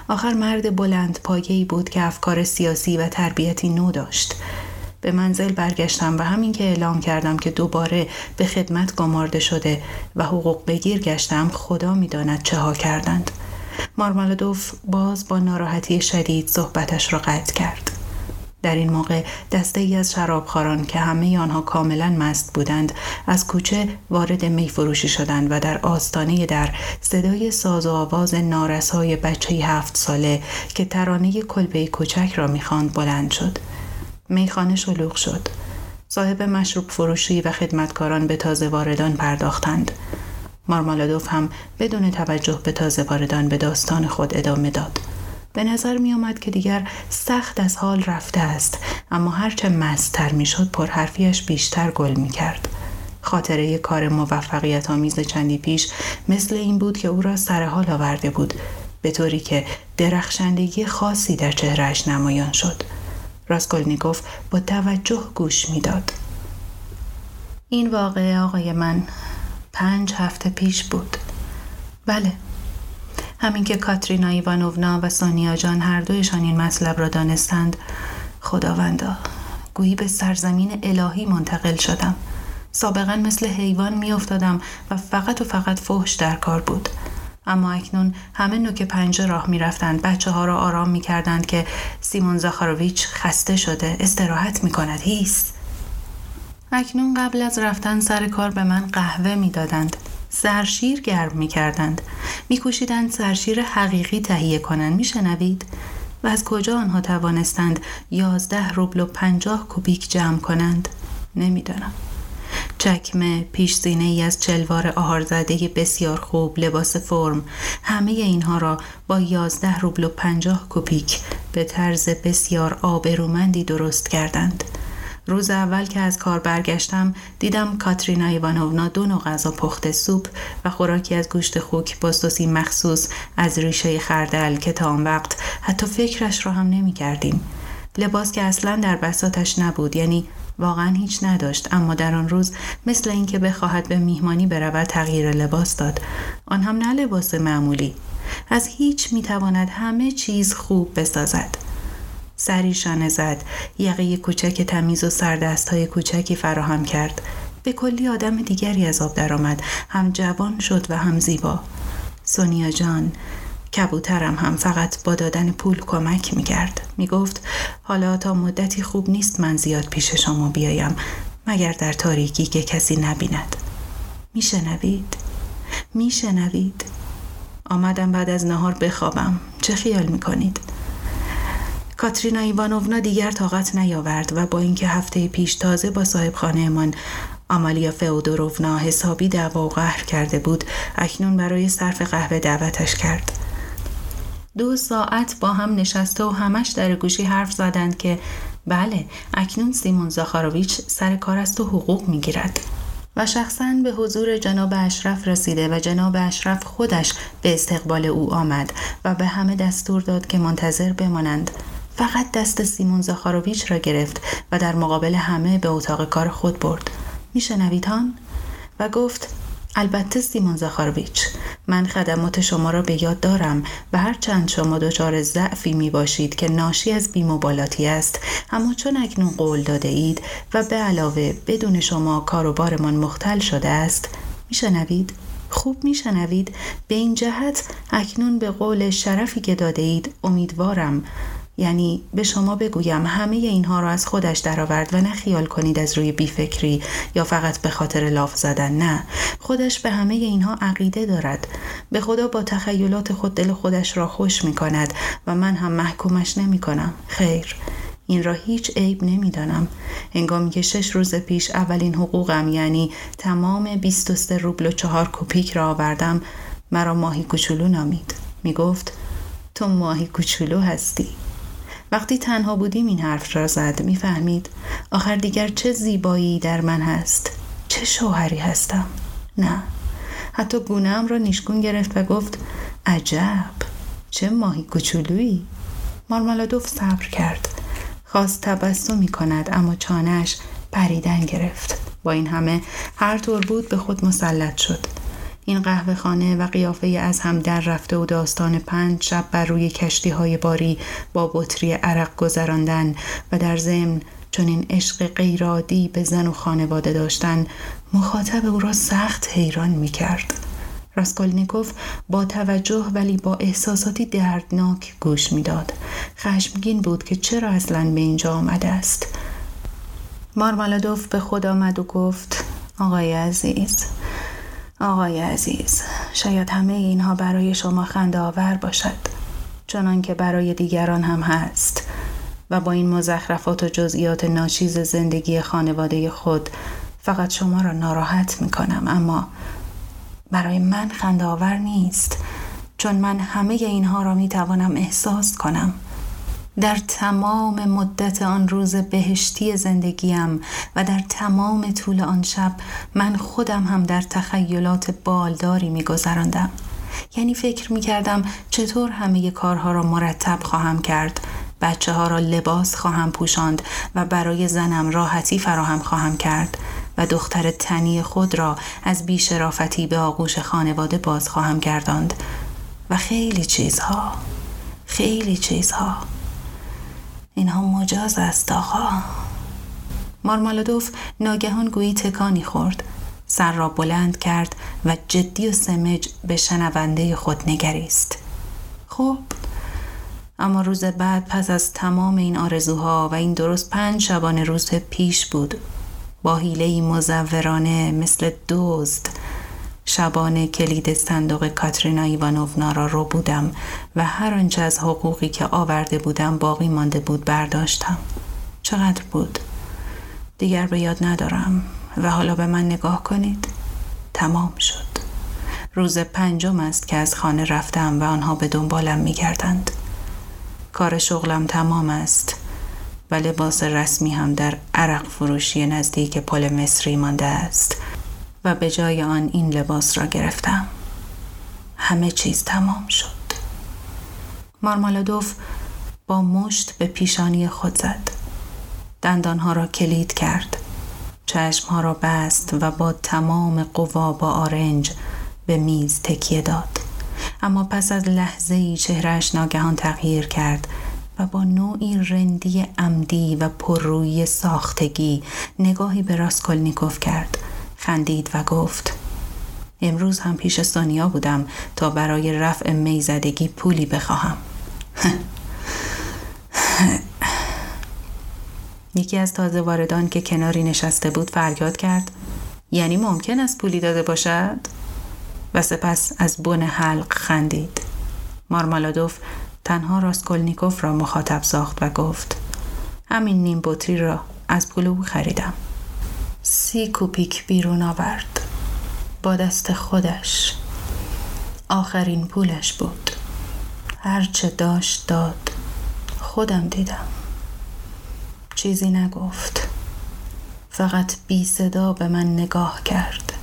آخر مرد بلند پایه‌ای بود که افکار سیاسی و تربیتی نو داشت. به منزل برگشتم و همین که اعلام کردم که دوباره به خدمت گمارده شده و حقوق بگیر گشتم خدا می‌داند چه ها کردند. مارمالادوف باز با ناراحتی شدید صحبتش را قطع کرد. در این موقع دسته ای از شرابخاران که همه آنها کاملا مست بودند از کوچه وارد می فروشی شدند و در آستانه در صدای ساز و آواز نارسای بچه هفت ساله که ترانه کلبه کوچک را می‌خواند بلند شد. میخانه شلوغ شد. صاحب مشروب فروشی و خدمتکاران به تازه واردان پرداختند. مارمالادوف هم بدون توجه به تازه واردان به داستان خود ادامه داد. به نظر می آمد که دیگر سخت از حال رفته است اما هرچه مستر می شد پرحرفیش بیشتر گل می کرد. خاطره کار موفقیت آمیز چندی پیش مثل این بود که او را سر حال آورده بود به طوری که درخشندگی خاصی در چهرهش نمایان شد. راسکولنیکوف با توجه گوش می‌داد. این واقعه آقای من پنج هفته پیش بود. بله همین که کاترینا ایوانوونا و سونیا جان هر دویشان این مطلب را دانستند خداوندا گویی به سرزمین الهی منتقل شدم. سابقا مثل حیوان میافتادم و فقط و فقط فحش در کار بود. اما اکنون همه نوک پنجه راه می‌رفتند. بچه ها را آرام می‌کردند که سیمون زاخاروویچ خسته شده استراحت می‌کند. هیس! اکنون قبل از رفتن سر کار به من قهوه می‌دادند. سرشیر گرم می کردند می کوشیدند سرشیر حقیقی تهیه کنند می شنوید؟ و از کجا آنها توانستند یازده روبل و پنجاه کوبیک جمع کنند؟ نمی‌دانم. چکمه پیش زینه ای از چلوار آهارزده بسیار خوب لباس فرم همه اینها را با یازده روبل و پنجاه کوبیک به طرز بسیار آبرومندی درست کردند روز اول که از کار برگشتم دیدم کاترینا ایوانوونا دو نوع غذا پخته سوپ و خوراکی از گوشت خوک با سوسی مخصوص از ریشه خردل که تا آن وقت حتی فکرش را هم نمی کردیم. لباس که اصلا در بساتش نبود یعنی واقعا هیچ نداشت اما در آن روز مثل اینکه بخواهد به میهمانی برود تغییر لباس داد. آن هم نه لباس معمولی. از هیچ می‌تواند همه چیز خوب بسازد. سری شانه زد. یقه کوچک تمیز و سردست های کوچکی فراهم کرد. به کلی آدم دیگری از آب درآمد. هم جوان شد و هم زیبا. سونیا جان کبوترم هم فقط با دادن پول کمک می کرد می گفت حالا تا مدتی خوب نیست من زیاد پیش شما بیایم مگر در تاریکی که کسی نبیند. می شنوید؟ می شنوید؟ آمدم بعد از نهار بخوابم. چه خیال می کنید؟ کاترینا ایوانوونا دیگر طاقت نیاورد و با اینکه هفته پیش تازه با صاحب خانهمان آمالیا فئودوروونا حسابی دعوا و قهر کرده بود اکنون برای صرف قهوه دعوتش کرد. دو ساعت با هم نشسته و همش در گوشی حرف زدند که بله اکنون سیمون زاخاروویچ سر کار است و حقوق می‌گیرد. و شخصا به حضور جناب اشرف رسیده و جناب اشرف خودش به استقبال او آمد و به همه دستور داد که منتظر بمانند. فقط دست سیمون زاخاروویچ را گرفت و در مقابل همه به اتاق کار خود برد. میشنوید هان؟ و گفت البته سیمون زاخاروویچ من خدمات شما را به یاد دارم و هرچند شما دچار ضعفی می باشید که ناشی از بیمبالاتی است اما چون اکنون قول داده اید و به علاوه بدون شما کاروبارمان مختل شده است میشنوید؟ خوب میشنوید؟ به این جهت اکنون به قول شرفی که داده اید امیدوارم یعنی به شما بگویم همه اینها را از خودش درآورد و نه خیال کنید از روی بیفکری یا فقط به خاطر لاف زدن نه. خودش به همه اینها عقیده دارد. به خدا با تخیلات خود دل خودش را خوش می کند و من هم محکومش نمی کنم خیر. این را هیچ عیب نمی‌دانم. هنگامی که شش روز پیش اولین حقوقم یعنی تمام 23 روبل و چهار کوپیک را آوردم مرا ماهی کوچولو نامید. می گفت تو ماهی کوچولو هستی. وقتی تنها بودیم این حرف را زد می‌فهمید. آخر دیگر چه زیبایی در من هست. چه شوهری هستم. نه. حتی گونهام را نیشگون گرفت و گفت عجب. چه ماهی کوچولویی. مارمالادوف صبر کرد. خواست تبسمی کند اما چانش پریدن گرفت. با این همه هر طور بود به خود مسلط شد. این قهوه خانه و قیافه از هم در رفته و داستان پنج شب بر روی کشتی های باری با بطری عرق گذراندن و در ضمن این عشق غیرادی به زن و خانواده داشتن مخاطب او را سخت حیران می کرد. راسکولنیکوف با توجه ولی با احساساتی دردناک گوش می‌داد. خشمگین بود که چرا اصلا به اینجا آمده است. مارمالادوف به خود آمد و گفت آقای عزیز آقای عزیز شاید همه اینها برای شما خنده آور باشد چنان که برای دیگران هم هست و با این مزخرفات و جزئیات ناچیز زندگی خانواده خود فقط شما را ناراحت می کنم اما برای من خنده آور نیست چون من همه اینها را می توانم احساس کنم. در تمام مدت آن روز بهشتی زندگیم و در تمام طول آن شب من خودم هم در تخیلات بالداری می گذراندم. یعنی فکر می کردم چطور همه کارها را مرتب خواهم کرد بچه ها را لباس خواهم پوشاند و برای زنم راحتی فراهم خواهم کرد و دختر تنی خود را از بیشرافتی به آغوش خانواده باز خواهم گرداند و خیلی چیزها خیلی چیزها اینها مجاز است آقا. مارمالادوف ناگهان گویی تکانی خورد. سر را بلند کرد و جدی و سمج به شنونده خود نگریست. خب اما روز بعد پس از تمام این آرزوها و این درست پنج شبانه روز پیش بود. با حیله مزورانه مثل دزد شبانه کلید صندوق کاترینا ایوانوونا را رو بودم و هر آنچه از حقوقی که آورده بودم باقی مانده بود برداشتم. چقدر بود؟ دیگر به یاد ندارم و حالا به من نگاه کنید. تمام شد. روز پنجم است که از خانه رفتم و آنها به دنبالم میگردند. کار شغلم تمام است و لباس رسمی هم در عرق فروشی نزدیک پل مصری مانده است. و به جای آن این لباس را گرفتم. همه چیز تمام شد. مارمالادوف با مشت به پیشانی خود زد. دندانها را کلید کرد. چشمها را بست و با تمام قوا با آرنج به میز تکیه داد. اما پس از لحظه ای چهرش ناگهان تغییر کرد و با نوعی رندی عمدی و پررویی ساختگی نگاهی به راسکولنیکوف کرد. خندید و گفت امروز هم پیش سونیا بودم تا برای رفع میزدگی پولی بخواهم. یکی از تازه واردان که کناری نشسته بود فریاد کرد یعنی ممکن است پولی داده باشد؟ و سپس از بن حلق خندید. مارمالادوف تنها راسکولنیکوف را مخاطب ساخت و گفت همین نیم بطری را از پول خریدم. سی کوپیک بیرون آورد. با دست خودش. آخرین پولش بود. هرچه داشت داد. خودم دیدم. چیزی نگفت. فقط بی صدا به من نگاه کرد.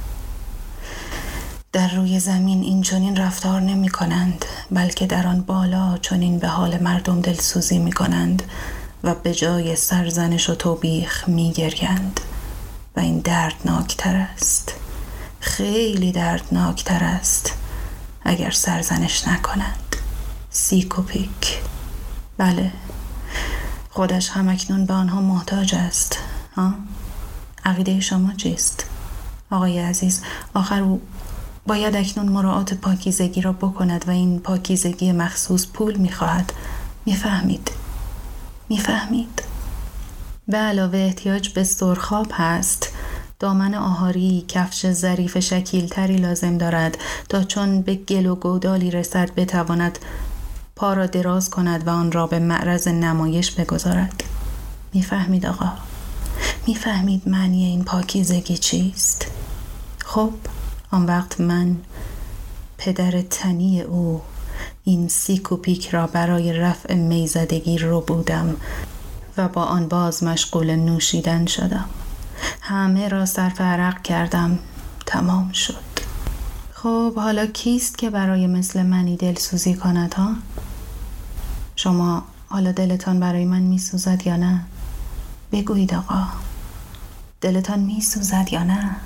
در روی زمین این چنین رفتار نمی کنند بلکه در آن بالا چنین به حال مردم دلسوزی می کنند و به جای سرزنش و توبیخ می گریند. و این دردناکتر است. خیلی دردناکتر است اگر سرزنش نکنند سیکوپیک. بله. خودش همکنون به آنها محتاج است. ها؟ عقیده شما چیست؟ آقای عزیز آخر او باید اکنون مراعات پاکیزگی را بکند و این پاکیزگی مخصوص پول می‌خواهد. می‌فهمید. می‌فهمید. به علاوه احتیاج به سرخاب هست. دامن آهاری کفش ظریف شکیلتری لازم دارد تا چون به گل و گودالی رسد بتواند پا را دراز کند و آن را به معرض نمایش بگذارد. می‌فهمید آقا؟ می‌فهمید معنی این پاکیزگی چیست؟ خب آن وقت من پدر تنی او این سیکوپیک را برای رفع میزدگی رو بودم. و با آن باز مشغول نوشیدن شدم همه را صرف عرق کردم تمام شد خب حالا کیست که برای مثل منی دلسوزی کند ها؟ شما حالا دلتان برای من میسوزد یا نه؟ بگویید آقا دلتان میسوزد یا نه؟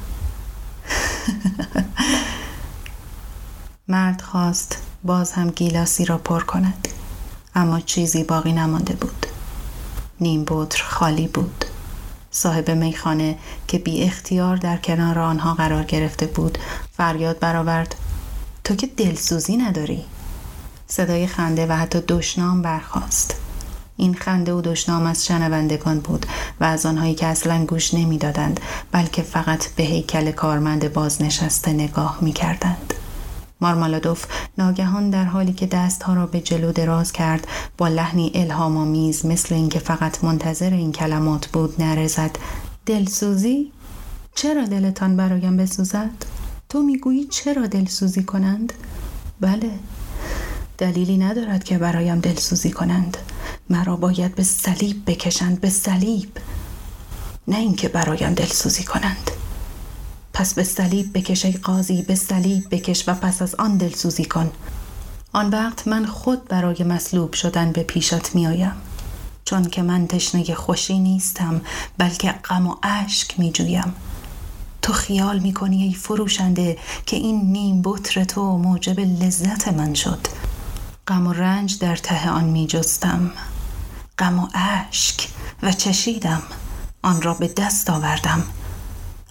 مرد خواست باز هم گیلاسی را پر کند اما چیزی باقی نمانده بود نیم بطر خالی بود. صاحب میخانه که بی اختیار در کنار آنها قرار گرفته بود فریاد برآورد. تو که دلسوزی نداری؟ صدای خنده و حتی دشنام برخاست. این خنده و دشنام از شنوندگان بود و از آنهایی که اصلا گوش نمی‌دادند بلکه فقط به هیکل کارمند بازنشسته نگاه می کردند. مارمالادوف ناگهان در حالی که دستها را به جلو دراز کرد با لحنی الهام آمیز مثل اینکه فقط منتظر این کلمات بود نرزد دلسوزی چرا دلتان برایم بسوزد؟ تو می‌گویی چرا دلسوزی کنند؟ بله دلیلی ندارد که برایم دلسوزی کنند. مرا باید به صلیب بکشند به صلیب. نه اینکه برایم دلسوزی کنند. پس به صلیب بکش ای قاضی به صلیب بکش و پس از آن دلسوزی کن. آن وقت من خود برای مصلوب شدن به پیشت میآیم. چون که من تشنه خوشی نیستم بلکه غم و اشک می جویم تو خیال می کنی ای فروشنده که این نیم بطر تو موجب لذت من شد. غم و رنج در ته آن می جستم غم و اشک و چشیدم. آن را به دست آوردم.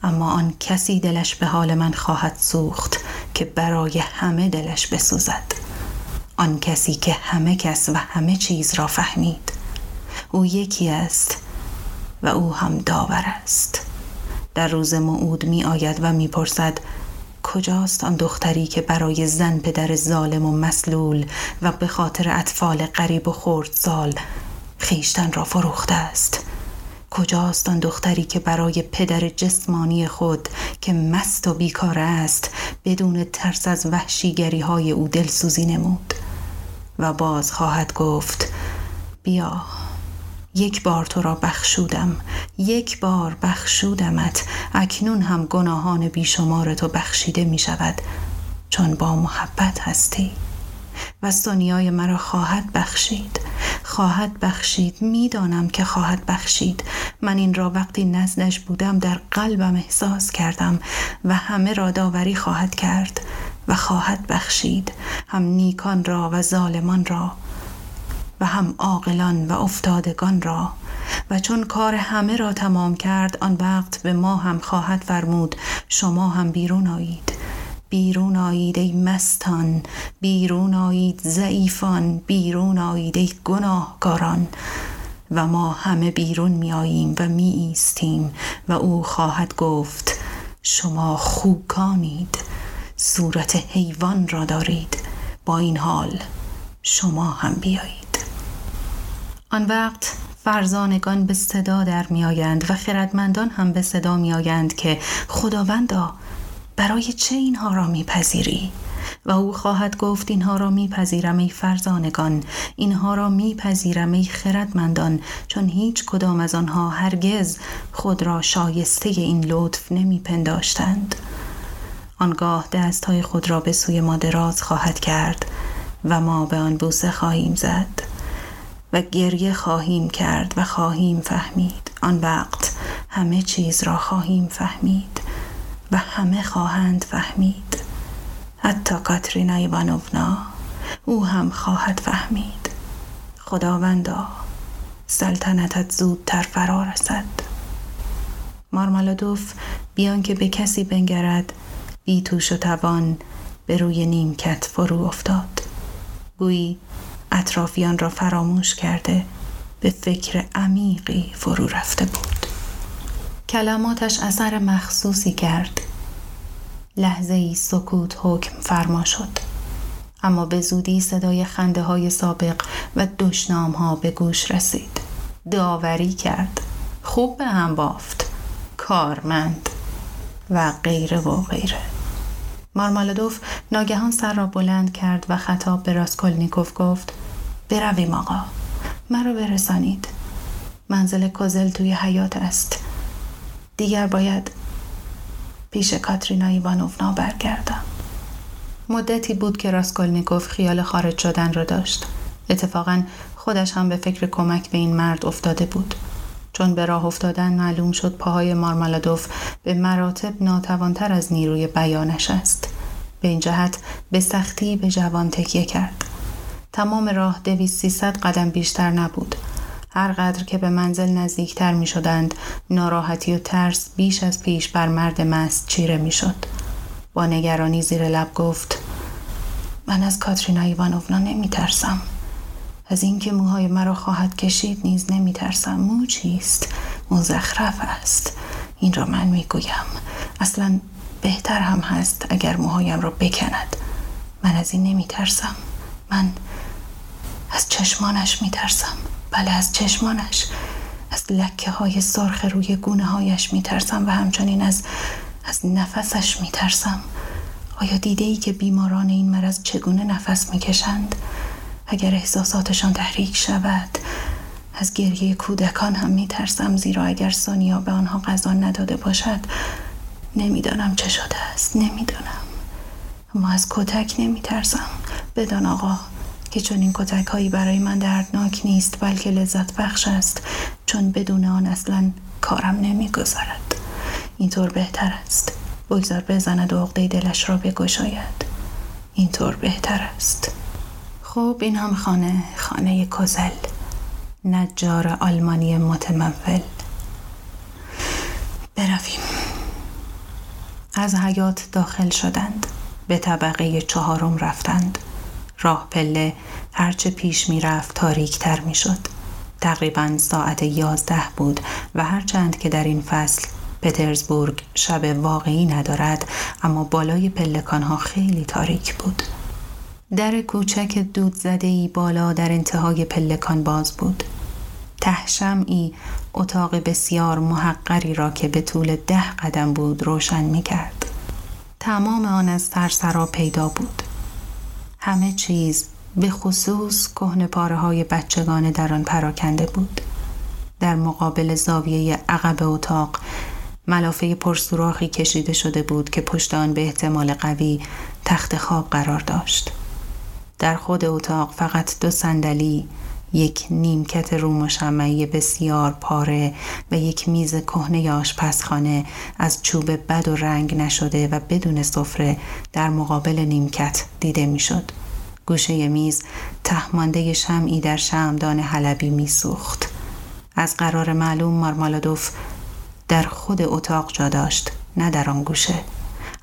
اما آن کسی دلش به حال من خواهد سوخت که برای همه دلش بسوزد. آن کسی که همه کس و همه چیز را فهمید. او یکی است و او هم داور است. در روز موعود می آید و می پرسد کجاست آن دختری که برای زن پدر ظالم و مسلول و به خاطر اطفال غریب و سال خیشتن را فروخته است؟ کجاست آن دختری که برای پدر جسمانی خود که مست و بیکار است بدون ترس از وحشیگری های او دلسوزی نمود؟ و باز خواهد گفت بیا یک بار تو را بخشودم یک بار بخشودمت اکنون هم گناهان بیشمار تو بخشیده می شود چون با محبت هستی. و سنیای مرا خواهد بخشید خواهد بخشید می‌دانم که خواهد بخشید. من این را وقتی نزدش بودم در قلبم احساس کردم و همه را داوری خواهد کرد و خواهد بخشید. هم نیکان را و ظالمان را و هم عاقلان و افتادگان را. و چون کار همه را تمام کرد آن وقت به ما هم خواهد فرمود شما هم بیرون آیید. بیرون آیید ای مستان بیرون آیید ضعیفان بیرون آیید ای گناهکاران. و ما همه بیرون می آییم و می ایستیم و او خواهد گفت شما خوکانید صورت حیوان را دارید با این حال شما هم بیایید. آن وقت فرزانگان به صدا در میآیند و خردمندان هم به صدا میآیند که خداوندا برای چه اینها را میپذیری؟ و او خواهد گفت اینها را میپذیرم ای فرزانگان. اینها را میپذیرم ای خردمندان. چون هیچ کدام از آنها هرگز خود را شایسته این لطف نمیپنداشتند. آنگاه دستهای خود را به سوی ما دراز خواهد کرد و ما به آن بوسه خواهیم زد و گریه خواهیم کرد و خواهیم فهمید. آن وقت همه چیز را خواهیم فهمید و همه خواهند فهمید. حتی کاترینا ایوانونا او هم خواهد فهمید. خداوندا سلطنتت زودتر فرا رسد. مارمالادوف بیان که به کسی بنگرد بی توش و توان به روی نیمکت فرو افتاد. گویی اطرافیان را فراموش کرده به فکر عمیقی فرو رفته بود. کلماتش اثر مخصوصی کرد. لحظه ای سکوت حکم فرما شد. اما به زودی صدای خنده های سابق و دشنام ها به گوش رسید. داوری کرد. خوب به هم بافت. کارمند. و غیره و غیره. مارمالدوف ناگهان سر را بلند کرد و خطاب به راسکولنیکوف گفت برویم آقا. مرا برسانید. منزل کوزل توی حیات است. دیگر باید پیش کاترینا ایوانوفنا برگردم مدتی بود که راسکولنیکوف خیال خارج شدن را داشت. اتفاقا خودش هم به فکر کمک به این مرد افتاده بود. چون به راه افتادن معلوم شد پاهای مارمالادوف به مراتب ناتوانتر از نیروی بیانش است. به این جهت به سختی به جوان تکیه کرد. تمام راه دویست سیصد قدم بیشتر نبود. هر قدر که به منزل نزدیکتر می شدند ناراحتی و ترس بیش از پیش بر مرد مست چیره می شد. با نگرانی زیر لب گفت من از کاترینا ایوانوونا نمی ترسم. از اینکه موهای مرا خواهد کشید نیز نمی ترسم. مو چیست؟ مزخرف است. این را من می گویم. اصلا بهتر هم هست اگر موهایم را بکند. من از این نمی ترسم. من از چشمانش می ترسم. بله از چشمانش از لکه های سرخ روی گونه هایش می ترسم و همچنین از از نفسش می ترسم آیا دیده ای که بیماران این مرض چگونه نفس می کشند؟ اگر احساساتشان تحریک شود از گریه کودکان هم می ترسم زیرا اگر سونیا به آنها غذا نداده باشد نمی‌دانم چه شده است نمی‌دانم. اما از کتک نمی ترسم بدان آقا که چون این کتک هایی برای من دردناک نیست بلکه لذت بخش است. چون بدون آن اصلا کارم نمی‌گذارد. اینطور بهتر است. بگذار بزند و عقده دلش را بگشاید. اینطور بهتر است. خب این هم خانه خانه کزل نجار آلمانی متمول. برویم. از حیات داخل شدند. به طبقه چهارم رفتند. راه پله هرچه پیش می رفت تاریکتر می شد. تقریبا ساعت یازده بود و هرچند که در این فصل پترزبورگ شب واقعی ندارد اما بالای پلکانها خیلی تاریک بود. در کوچک دود زده ای بالا در انتهای پلکان باز بود. ته شمعی اتاق بسیار محقری را که به طول ده قدم بود روشن می کرد. تمام آن از سرسرا پیدا بود. همه چیز به خصوص کهن پاره های بچگانه در آن پراکنده بود. در مقابل زاویه عقب اتاق ملافه پرسوراخی کشیده شده بود که پشت آن به احتمال قوی تخت خواب قرار داشت. در خود اتاق فقط دو صندلی، یک نیمکت روم و بسیار پاره و یک میز کهنه آشپزخانه از چوب بد و رنگ نشده و بدون سفره در مقابل نیمکت دیده می‌شد. گوشه میز تهمانده شمعی در شمدان حلبی میسوخت. از قرار معلوم مارمالادوف در خود اتاق جا داشت نه در آن گوشه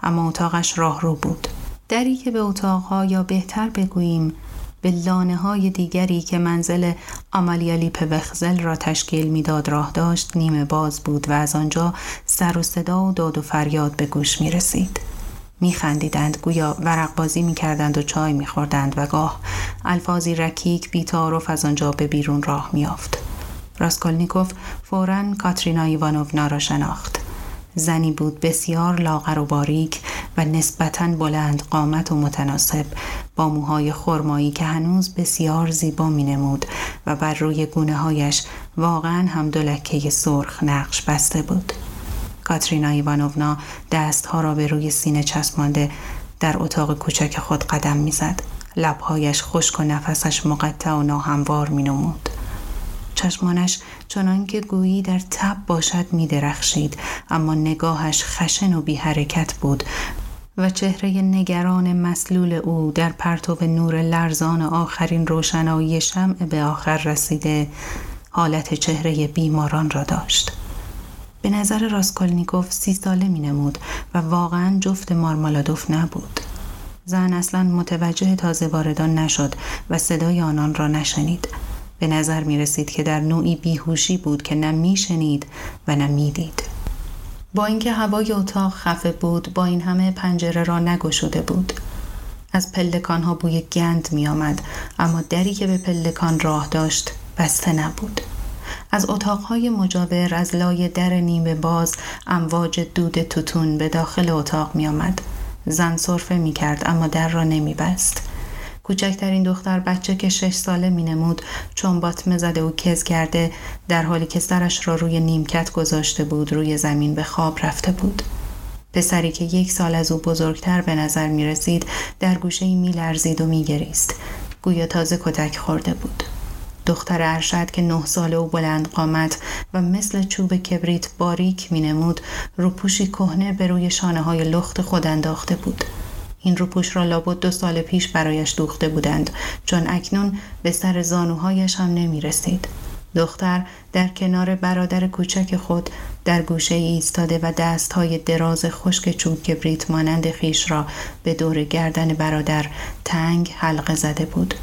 اما اتاقش راه رو بود دری که به اتاقها یا بهتر بگوییم به لانه های دیگری که منزل آمالیالی پوخزل را تشکیل می‌داد راه داشت نیمه باز بود و از آنجا سر و صدا و داد و فریاد به گوش می رسید. می خندیدند گویا ورق بازی می کردند و چای می خوردند و گاه الفاظی رکیک بیتارف از آنجا به بیرون راه می آفد. راسکولنیکوف فورا کاترینا ایوانوونا را شناخت. زنی بود بسیار لاغر و باریک و نسبتا بلند قامت و متناسب با موهای خرمایی که هنوز بسیار زیبا می نمود و بر روی گونه هایش واقعا هم دو لکه سرخ نقش بسته بود. کاترینا ایوانوونا دستها را به روی سینه چسبانده در اتاق کوچک خود قدم می‌زد. لبهایش خشک و نفسش مقطع و ناهموار می نمود. چشمانش چنان که گویی در تب باشد می درخشید اما نگاهش خشن و بی حرکت بود و چهره نگران مسلول او در پرتو نور لرزان آخرین روشنایی شمع به آخر رسیده حالت چهره بیماران را داشت. به نظر راسکولنیکوف سی ساله می نمود و واقعا جفت مارمالادوف نبود. زن اصلا متوجه تازه واردان نشد و صدای آنان را نشنید. به نظر می رسید که در نوعی بیهوشی بود که نه می شنید و نه می دید. با اینکه هوای اتاق خفه بود با این همه پنجره را نگشوده بود از پلکان ها بوی گند می آمد اما دری که به پلکان راه داشت بسته نبود از اتاقهای مجاور از لای در نیمه باز امواج دود توتون به داخل اتاق می آمد. زن صرفه می کرد اما در را نمی بست. کوچکترین دختر بچه که شش ساله می نمود چون باطمه زده و کز کرده در حالی که سرش را روی نیمکت گذاشته بود روی زمین به خواب رفته بود. پسری که یک سال از او بزرگتر به نظر می رسید در گوشه می لرزید و می گریست. گویا تازه کتک خورده بود. دختر ارشد که نه ساله و بلند قامت و مثل چوب کبریت باریک می نمود روپوشی کهنه به روی شانه های لخت خود انداخته بود. این روپوش را لابد دو سال پیش برایش دوخته بودند چون اکنون به سر زانوهایش هم نمی رسید. دختر در کنار برادر کوچک خود در گوشه ایستاده و دستهای دراز خشک چوب کبریت مانند خیش را به دور گردن برادر تنگ حلقه زده بود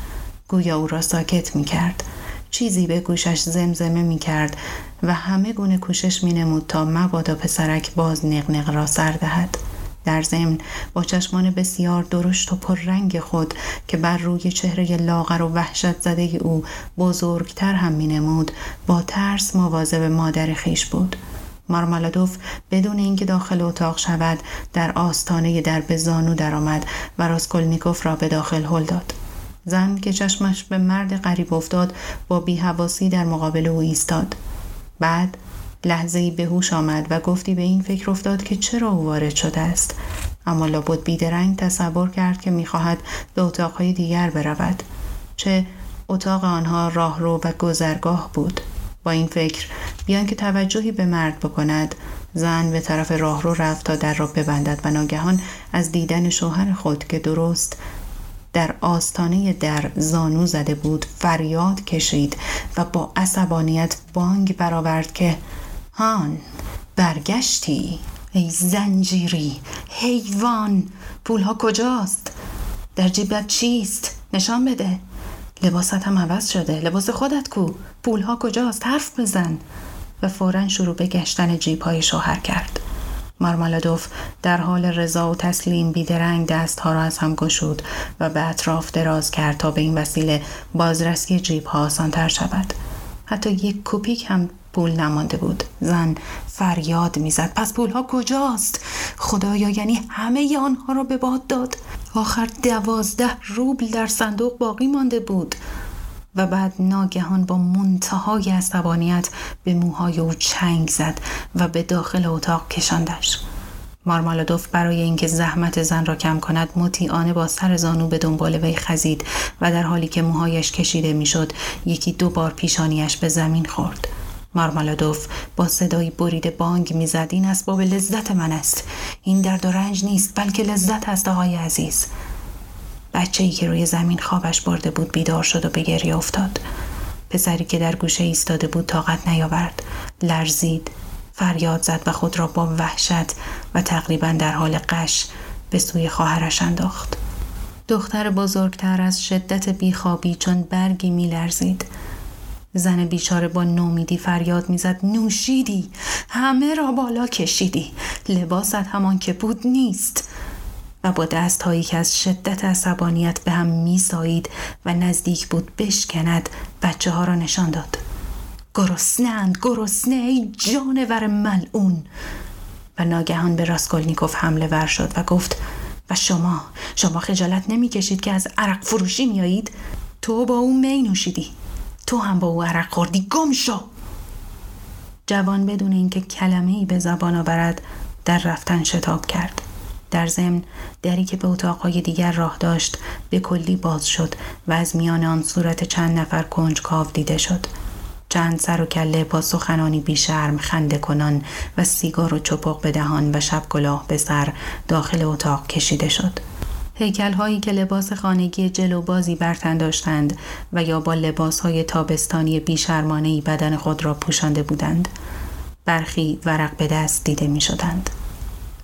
گویا او را ساکت می کرد چیزی به گوشش زمزمه می کرد و همه گونه کوشش می نمود تا مبادا پسرک باز نقنق را سر دهد. در ضمن با چشمان بسیار درشت و پررنگ خود که بر روی چهره لاغر و وحشت زده او بزرگتر هم می نمود با ترس مواظب مادر خیش بود. مارمالادوف بدون اینکه داخل اتاق شود در آستانه در به زانو درآمد و راسکولنیکوف را به داخل هل داد. زن که چشمش به مرد غریب افتاد با بیهواسی در مقابل او ایستاد بعد لحظه به هوش آمد و گفتی به این فکر افتاد که چرا او وارد شده است. اما لابد بیدرنگ تصور کرد که می‌خواهد به اتاقهای دیگر برود. چه اتاق آنها راهرو و گذرگاه بود. با این فکر بیان که توجهی به مرد بکند. زن به طرف راهرو رفت تا در را ببندد و ناگهان از دیدن شوهر خود که درست در آستانه در زانو زده بود فریاد کشید و با عصبانیت بانگ برآورد که هان برگشتی ای زنجیری حیوان. پولها کجاست؟ در جیبت چیست؟ نشان بده. لباست هم عوض شده. لباس خودت کو. پولها کجاست؟ حرف بزن. و فورا شروع به گشتن جیب های شوهر کرد. مارمالادوف در حال رضا و تسلیم بیدرنگ دستها را از هم گشود و به اطراف دراز کرد تا به این وسیله بازرسی جیب ها آسانتر شود. حتی یک کوپیک هم پول نمانده بود. زن فریاد می‌زد. پس پول ها کجاست؟ خدایا یعنی همه آنها را به باد داد. آخر دوازده روبل در صندوق باقی مانده بود. و بعد ناگهان با منتهای عصبانیت به موهای او چنگ زد و به داخل اتاق کشاندش. مارمالادوف برای اینکه زحمت زن را کم کند مطیعانه با سر زانو به دنبال وی خزید و در حالی که موهایش کشیده می‌شد یکی دو بار پیشانیش به زمین خورد. مارمالادوف با صدایی بریده بانگ می‌زد. این اسباب لذت من است. این درد و رنج نیست بلکه لذت است آقای عزیز. بچه ای که روی زمین خوابش برده بود بیدار شد و به گریه افتاد. پسری که در گوشه ایستاده بود طاقت نیاورد. لرزید. فریاد زد و خود را با وحشت و تقریبا در حال قش به سوی خواهرش انداخت. دختر بزرگتر از شدت بیخوابی چون برگی میلرزید. زن بیچاره با نومیدی فریاد می‌زد نوشیدی؟ همه را بالا کشیدی لباست همان که بود نیست. و با دستهایی که از شدت عصبانیت به هم میسایید و نزدیک بود بشکند بچه ها را نشان داد. گرسنند گرسنه ای جانور ملعون! و ناگهان به راسکولنیکوف حمله ور شد و گفت و شما شما خجالت نمی کشید که از عرق فروشی میایید تو با او می نوشیدی! تو هم با او عرق خوردی. گم شو. جوان بدون اینکه کلمه ای به زبان آورد در رفتن شتاب کرد. در ضمن دری که به اتاقهای دیگر راه داشت به کلی باز شد و از میان آن صورت چند نفر کنجکاو دیده شد. چند سر و کله با سخنانی بیشرم خنده کنان و سیگار و چپق به دهان و شب کلاه به سر داخل اتاق کشیده شد. هیکل هایی که لباس خانگی جلو بازی برتن داشتند و یا با لباس های تابستانی بیشرمانه بدن خود را پوشانده بودند برخی ورق به دست دیده می شدند.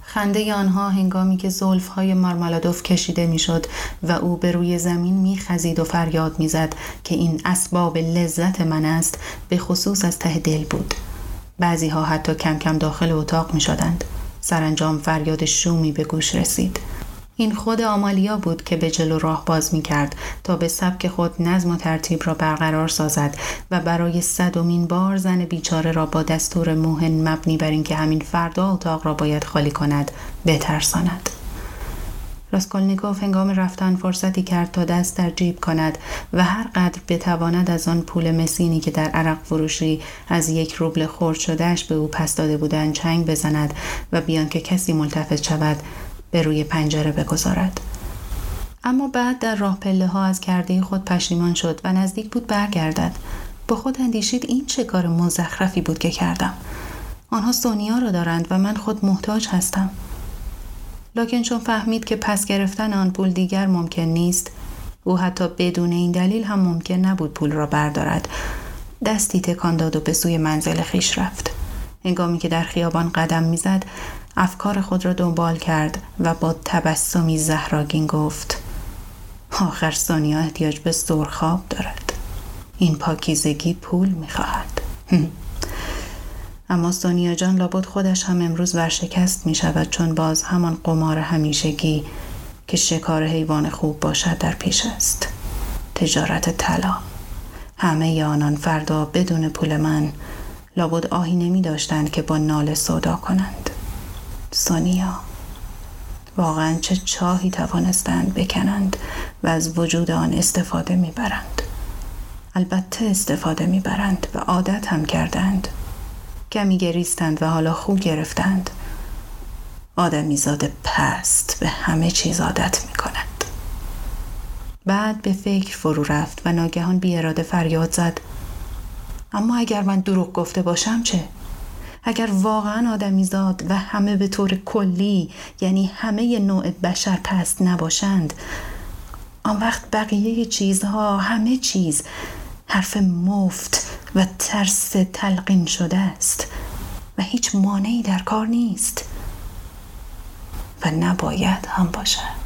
خنده آنها هنگامی که زلف های مارمالادوف کشیده می‌شد و او به روی زمین میخزید و فریاد می‌زد که این اسباب لذت من است به خصوص از ته دل بود بعضی ها حتی کم کم داخل اتاق می شدند. سرانجام فریاد شومی به گوش رسید این خود آمالیا بود که به جلو راه باز می کرد تا به سبک خود نظم و ترتیب را برقرار سازد و برای صدومین بار زن بیچاره را با دستور موهن مبنی بر اینکه همین فردا اتاق را باید خالی کند بترساند. راسکولنیکوف هنگام رفتن فرصتی کرد تا دست در جیب کند و هر قدر بتواند از آن پول مسینی که در عرق فروشی از یک روبل خورد شدهش به او پس داده بودند چنگ بزند و بیان که کسی ملتفت شود به روی پنجره بگذارد. اما بعد در راه پله ها از کرده خود پشیمان شد و نزدیک بود برگردد. با خود اندیشید این چه کار مزخرفی بود که کردم. آنها سونیا را دارند و من خود محتاج هستم. لکن چون فهمید که پس گرفتن آن پول دیگر ممکن نیست او حتی بدون این دلیل هم ممکن نبود پول را بردارد. دستی تکان داد و به سوی منزل خیش رفت. هنگامی که در خیابان قدم می‌زد افکار خود را دنبال کرد و با تبسمی زهراگین گفت آخر سونیا احتیاج به سرخاب دارد. این پاکیزگی پول می‌خواهد. اما سونیا جان لابد خودش هم امروز ورشکست می شود چون باز همان قمار همیشگی که شکار حیوان خوب باشد در پیش است. تجارت طلا. همه آنان فردا بدون پول من لابد آهی نمی داشتند که با نال سودا کنند. سونیا واقعا چه چاهی توانستند بکنند و از وجود آن استفاده می‌برند. البته استفاده می‌برند و عادت هم کردند. کمی گریستند و حالا خوب گرفتند. آدمی زاده پست به همه چیز عادت می کند. بعد به فکر فرو رفت و ناگهان بی اراده فریاد زد. اما اگر من دروغ گفته باشم چه؟ اگر واقعا آدمی زاد و همه به طور کلی یعنی همه نوع بشر پست نباشند آن وقت بقیه چیزها همه چیز حرف مفت و ترس تلقین شده است و هیچ مانعی در کار نیست و نباید هم باشد.